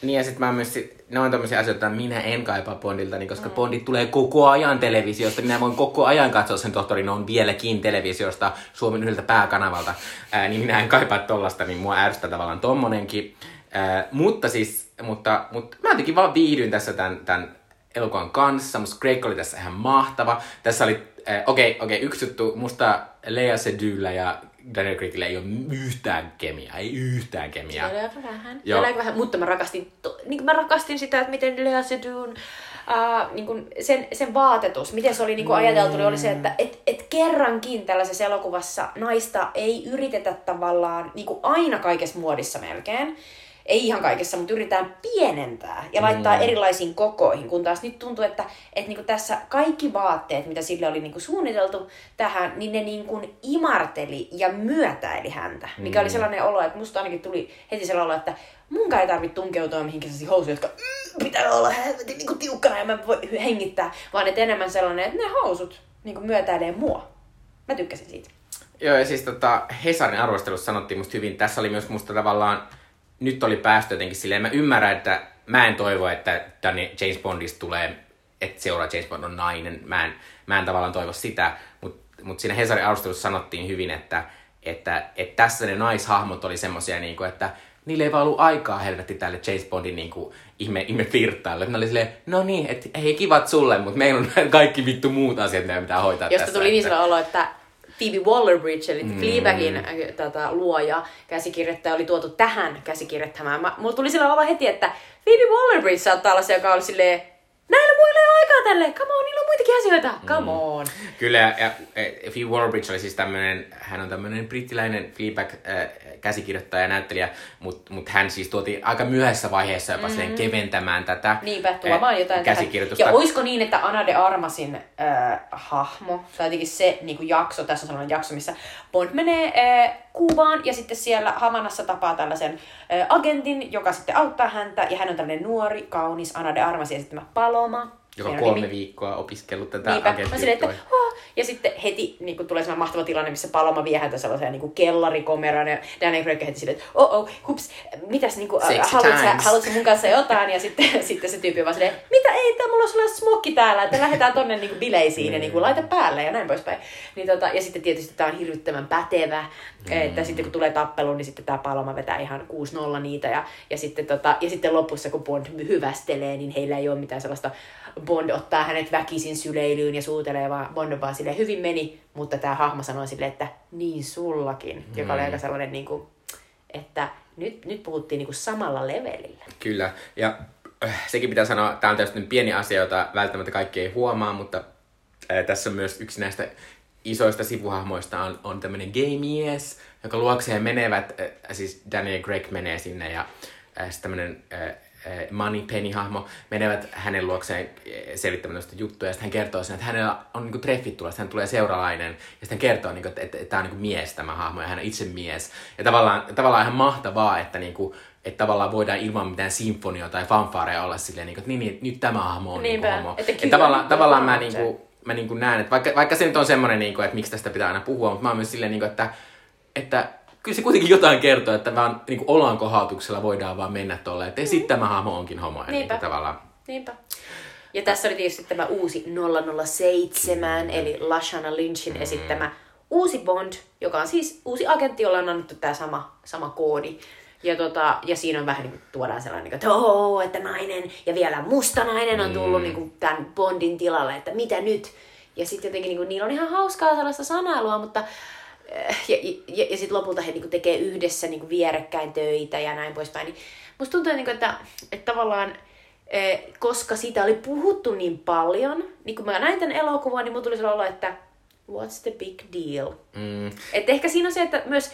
Niin ja sit mä myös, sit- ne on tämmöisiä asioita, että minä en kaipaa Bondilta, niin koska mm. Bondit tulee koko ajan televisiosta. Minä voin koko ajan katsoa sen tohtorin on vieläkin televisiosta Suomen yhdeltä pääkanavalta. Ää, niin minä en kaipaa tollasta, niin mua ärsyttää tavallaan tommonenkin. Ää, mutta siis mutta, mutta mä jotenkin vaan viihdyin tässä tämän, tämän elokuvan kanssa. Musta Greg oli tässä ihan mahtava. Tässä oli, okei, okay, okei, okay, yksi juttu, musta Lea Sedyllä ja Daniel Craigillä ei ole yhtään kemiaa, ei yhtään kemiaa. Aika vähän. Joo. Vähän, mutta mä rakastin, to, niin mä rakastin sitä, että miten Lea Seydoux, uh, niin kuin sen, sen vaatetus, miten se oli niin kuin ajateltu, niin oli se, että et, et kerrankin tällaisessa elokuvassa naista ei yritetä tavallaan niin kuin aina kaikessa muodissa melkein, ei ihan kaikessa, mutta yritetään pienentää ja laittaa mm. erilaisiin kokoihin, kun taas nyt tuntuu, että, että niinku tässä kaikki vaatteet, mitä sille oli niinku suunniteltu tähän, niin ne niinku imarteli ja myötäili häntä. Mm. Mikä oli sellainen olo, että musta ainakin tuli heti sellainen olo, että mun ei tarvitse tunkeutua mihinkään sellaisiin housuihin, jotka mm, pitää olla helvetin niinku tiukkana ja mä voi hengittää, vaan että enemmän sellainen, että ne housut niinku myötäilee mua. Mä tykkäsin siitä. Joo, ja siis tota, Hesarin arvostelussa sanottiin musta hyvin, tässä oli myös musta tavallaan nyt oli päästy jotenkin silleen, mä ymmärrän, että mä en toivo, että tänne James Bondista tulee, että seuraa James Bond on nainen. Mä en, mä en tavallaan toivo sitä, mutta mut siinä Hesarin arvostelussa sanottiin hyvin, että, että, että tässä ne naishahmot oli semmosia, niin kuin, että niille ei vaan ollut aikaa helvetti tälle James Bondin niin kuin, ihme, ihme flirttaille. Ne oli silleen, no niin, että hei kivat sulle, mutta meillä on (laughs) kaikki vittu muut asiat, meidän pitää hoitaa Josta tässä. tuli niin olo, että Phoebe Waller-Bridge, eli mm. Fleabagin äh, tätä, luoja, käsikirjoittaja, oli tuotu tähän käsikirjoittamaan. Mä, mulla tuli sillä olla heti, että Phoebe Waller-Bridge saattaa olla se, joka oli silleen, näillä muilla ei ole aikaa tälle, come on, niillä on muitakin asioita, come on. Kyllä, ja, ja Phoebe Waller-Bridge oli siis tämmönen, hän on tämmönen brittiläinen Fleabag äh, käsikirjoittaja ja näyttelijä, mutta mut hän siis tuotiin aika myöhässä vaiheessa jopa mm. keventämään tätä Niinpä, tuomaan äh, jotain tähän. käsikirjoitusta. Ja oisko niin, että Ana de Armasin äh, hahmo, tai jotenkin se niin kuin jakso, tässä on sellainen jakso, missä Bond menee äh, Kuubaan ja sitten siellä Havanassa tapaa tällaisen agentin, joka sitten auttaa häntä, ja hän on tällainen nuori, kaunis Ana de esittämä Paloma. Joka on Hieno kolme nimi. viikkoa opiskellut tätä Niinpä. Mä silleen, että, oh. Ja sitten heti niin kun tulee sellainen mahtava tilanne, missä Paloma vie häntä sellaiseen niin kellarikomeraan. Ja Daniel Craig heti silleen, että oh oh, hups, mitäs niin kuin, haluatko, haluatko mun kanssa jotain? Ja sitten, (laughs) sitten se tyyppi vaan silleen, mitä ei, tää mulla on sellainen smokki täällä, että lähdetään tonne niin kuin bileisiin ja niin kuin, laita päälle ja näin poispäin. Niin tota, ja sitten tietysti tää on hirvittävän pätevä, että sitten kun tulee tappelu, niin sitten tää Paloma vetää ihan 6-0 niitä. Ja, ja, sitten tota, ja sitten lopussa, kun Bond hyvästelee, niin heillä ei ole mitään sellaista Bond ottaa hänet väkisin syleilyyn ja suutelee, vaan Bond on vaan silleen, hyvin meni, mutta tämä hahmo sanoi silleen, että niin sullakin, mm. joka oli aika sellainen, niin kuin, että nyt, nyt puhuttiin niin kuin samalla levelillä. Kyllä, ja äh, sekin pitää sanoa, tämä on tietysti pieni asia, jota välttämättä kaikki ei huomaa, mutta äh, tässä on myös yksi näistä isoista sivuhahmoista on, on tämmöinen gay-mies, joka luokseen menevät, äh, siis Daniel Craig menee sinne ja äh, tämmöinen äh, äh, Moneypenny-hahmo menevät hänen luokseen selittämään noista juttuja, ja sitten hän kertoo sen, että hänellä on niinku treffit tulossa, hän tulee seuraalainen, ja sitten hän kertoo, niinku, että, että, että tämä on niinku mies tämä hahmo, ja hän on itse mies. Ja tavallaan, tavallaan ihan mahtavaa, että niinku, että tavallaan voidaan ilman mitään sinfonioa tai fanfaareja olla silleen, niinku, että niin, niin, nyt tämä hahmo on niinku Niinpä, homo. että Et tavallaan, tavallaan mä, niinku, mä niinku näen, että vaikka, vaikka se nyt on semmoinen, niinku, että miksi tästä pitää aina puhua, mutta mä oon myös silleen, niinku, että, että kyllä se kuitenkin jotain kertoo, että vaan niinku olan kohautuksella voidaan vaan mennä tolleen, että mm. sitten tämä hahmo onkin homo. Niinpä. niinku, tavallaan, Niinpä. Ja tässä oli tietysti tämä uusi 007, eli Lashana Lynchin Mm. esittämä uusi Bond, joka on siis uusi agentti, jolla on annettu tämä sama, sama koodi. Ja, tota, ja siinä on vähän niin kuin tuodaan sellainen, niin kuin, että, oo, että nainen ja vielä musta nainen on tullut mm. niin kuin tämän Bondin tilalle, että mitä nyt? Ja sitten jotenkin niin kuin, niillä on ihan hauskaa sellaista sanailua, mutta ja, ja, ja sitten lopulta he niinku tekee yhdessä niinku vierekkäin töitä ja näin poispäin. Niin musta tuntuu, niinku, että, että tavallaan, eh, koska siitä oli puhuttu niin paljon, niin kun mä näin tämän elokuvan, niin mulla tuli sellainen olo, että what's the big deal? mm, Et ehkä siinä on se, että myös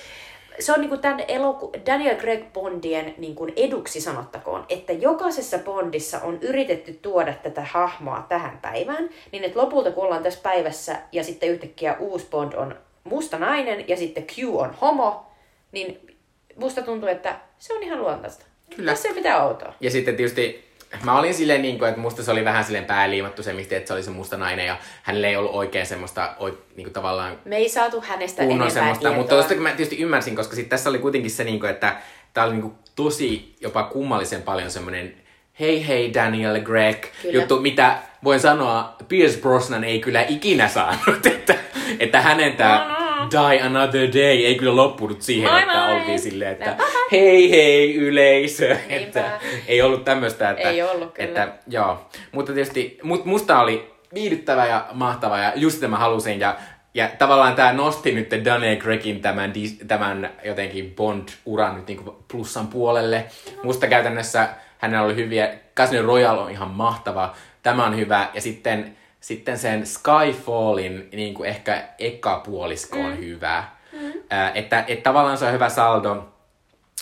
se on niinku tämän eloku- Daniel Craig Bondien niinku eduksi sanottakoon, että jokaisessa Bondissa on yritetty tuoda tätä hahmoa tähän päivään, niin että lopulta kun ollaan tässä päivässä ja sitten yhtäkkiä uusi Bond on musta nainen ja sitten Q on homo, niin musta tuntuu, että se on ihan luontaista. Kyllä. Tässä ei mitään outoa. Ja sitten tietysti mä olin silleen, niin kuin, että musta se oli vähän silleen pääliimattu se, mistä, että se oli se musta nainen ja hänellä ei ollut oikein semmoista oi, niin kuin tavallaan Me ei saatu hänestä enempää semmoista, tietoa. mutta tosta mä tietysti ymmärsin, koska sit tässä oli kuitenkin se, niin kuin, että tää oli niin kuin, tosi jopa kummallisen paljon semmoinen hei hei Daniel Greg Kyllä. juttu, mitä voin sanoa, Pierce Brosnan ei kyllä ikinä saanut, (laughs) että, että hänen tää, No, no. Die Another Day ei kyllä loppunut siihen, Moi että moi! oltiin silleen, että hei hei yleisö. Niinpä. Että ei ollut tämmöistä, että, Ei ollut kyllä. että joo. Mutta tietysti mut, musta oli viihdyttävä ja mahtava ja just sitä mä halusin ja ja tavallaan tämä nosti nyt Daniel Craigin tämän, tämän jotenkin Bond-uran nyt niinku plussan puolelle. Musta käytännössä hänellä oli hyviä, Casino Royale on ihan mahtava, tämä on hyvä, ja sitten, sitten sen Skyfallin niin kuin ehkä eka puolisko on hyvä. Mm. Äh, että, että tavallaan se on hyvä saldo,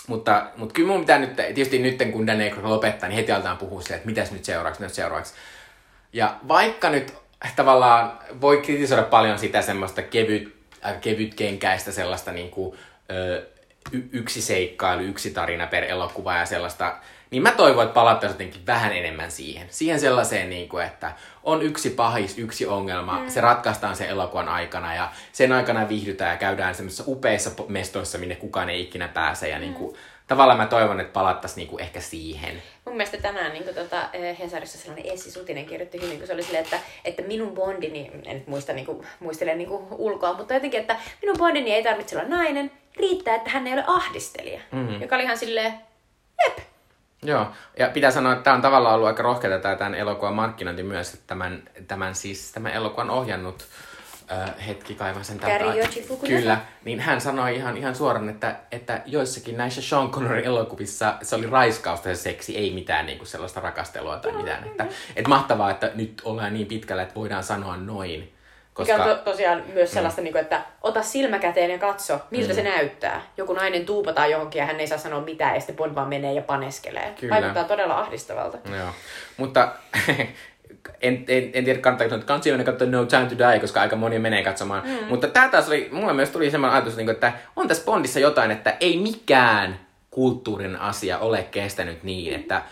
mutta, mutta kyllä mun pitää nyt, tietysti nyt kun Daniel Craig lopettaa, niin heti aletaan puhua siitä, että mitäs nyt seuraavaksi, nyt seuraavaksi. Ja vaikka nyt tavallaan voi kritisoida paljon sitä semmoista kevyt, äh, kevytkenkäistä sellaista niin kuin, ö, y- yksi seikkailu, yksi tarina per elokuva ja sellaista, niin mä toivon, että palattaisiin jotenkin vähän enemmän siihen. Siihen sellaiseen, niin kuin, että on yksi pahis, yksi ongelma, mm. se ratkaistaan sen elokuvan aikana ja sen aikana viihdytään ja käydään semmoisissa upeissa mestoissa, minne kukaan ei ikinä pääse. Ja mm. niin kuin, tavallaan mä toivon, että palattaisiin niin kuin ehkä siihen. Mun mielestä tänään niin tota, eh, Hesarissa sellainen Essi Sutinen kirjoitti hyvin, kun se oli silleen, että, että minun bondini, en nyt muista niin kuin, muistele niin kuin ulkoa, mutta jotenkin, että minun bondini ei tarvitse olla nainen, riittää, että hän ei ole ahdistelija. Mm-hmm. Joka oli ihan silleen, jep, Joo, ja pitää sanoa, että tämä on tavallaan ollut aika rohkeata tämä tämän elokuvan markkinointi myös, että tämän, tämän, siis, tämän elokuvan ohjannut äh, hetki kaivan sen täältä. Kyllä, niin hän sanoi ihan, ihan suoraan, että, että joissakin näissä Sean Connerin elokuvissa se oli raiskausta se seksi, ei mitään niinku sellaista rakastelua tai mitään. Että, et mahtavaa, että nyt ollaan niin pitkällä, että voidaan sanoa noin. Koska... Mikä on to- tosiaan myös sellaista, mm. niin kuin, että ota silmä käteen ja katso, miltä mm. se näyttää. Joku nainen tuupataan johonkin ja hän ei saa sanoa mitään ja sitten Bond vaan menee ja paneskelee. Kyllä. Vaikuttaa todella ahdistavalta. Joo, mutta (laughs) en, en, en tiedä kannattaako nyt kansi mennä katsoa No Time to Die, koska aika moni menee katsomaan. Mm. Mutta tää taas oli, mulle myös tuli semmoinen ajatus, niin kuin, että on tässä Bondissa jotain, että ei mikään kulttuurin asia ole kestänyt niin, että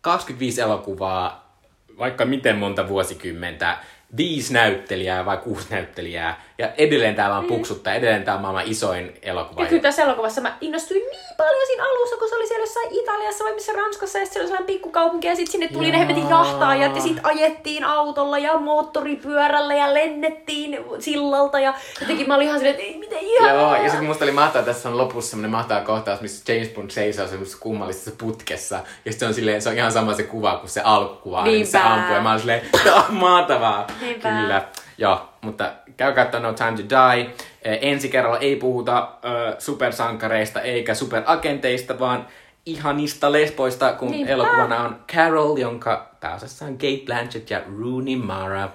25 elokuvaa, vaikka miten monta vuosikymmentä, viisi näyttelijää vai kuusi näyttelijää, ja edelleen tää vaan puksuttaa, edelleen tää on maailman isoin elokuva. Ja kyllä tässä elokuvassa mä innostuin niin paljon siinä alussa, kun se oli siellä jossain Italiassa vai missä Ranskassa, ja sitten oli sellainen pikkukaupunki, ja sitten sinne tuli ne hemmetin jahtaajat, ja sitten ajettiin autolla ja moottoripyörällä, ja lennettiin sillalta, ja jotenkin mä olin ihan silleen, että ei miten ihanaa. Joo, ja sitten musta oli mahtavaa, tässä on lopussa semmonen mahtava kohtaus, missä James Bond seisoo semmoisessa kummallisessa putkessa. Ja sitten on silleen, se on ihan sama se kuva kuin se alkukuva, niin se ampuu. Ja mä olin silleen, "Tää on (clears throat) mahtavaa. Niinpä. Kyllä. Joo, mutta käykää katsomaan No Time to Die. Eh, Ensi kerralla ei puhuta ö, supersankareista eikä superagenteista, vaan ihanista lesboista, kun Niinpä. elokuvana on Carol, jonka pääosassa on Kate Blanchett ja Rooney Mara.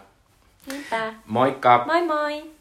Niinpä. Moikka! Moi moi!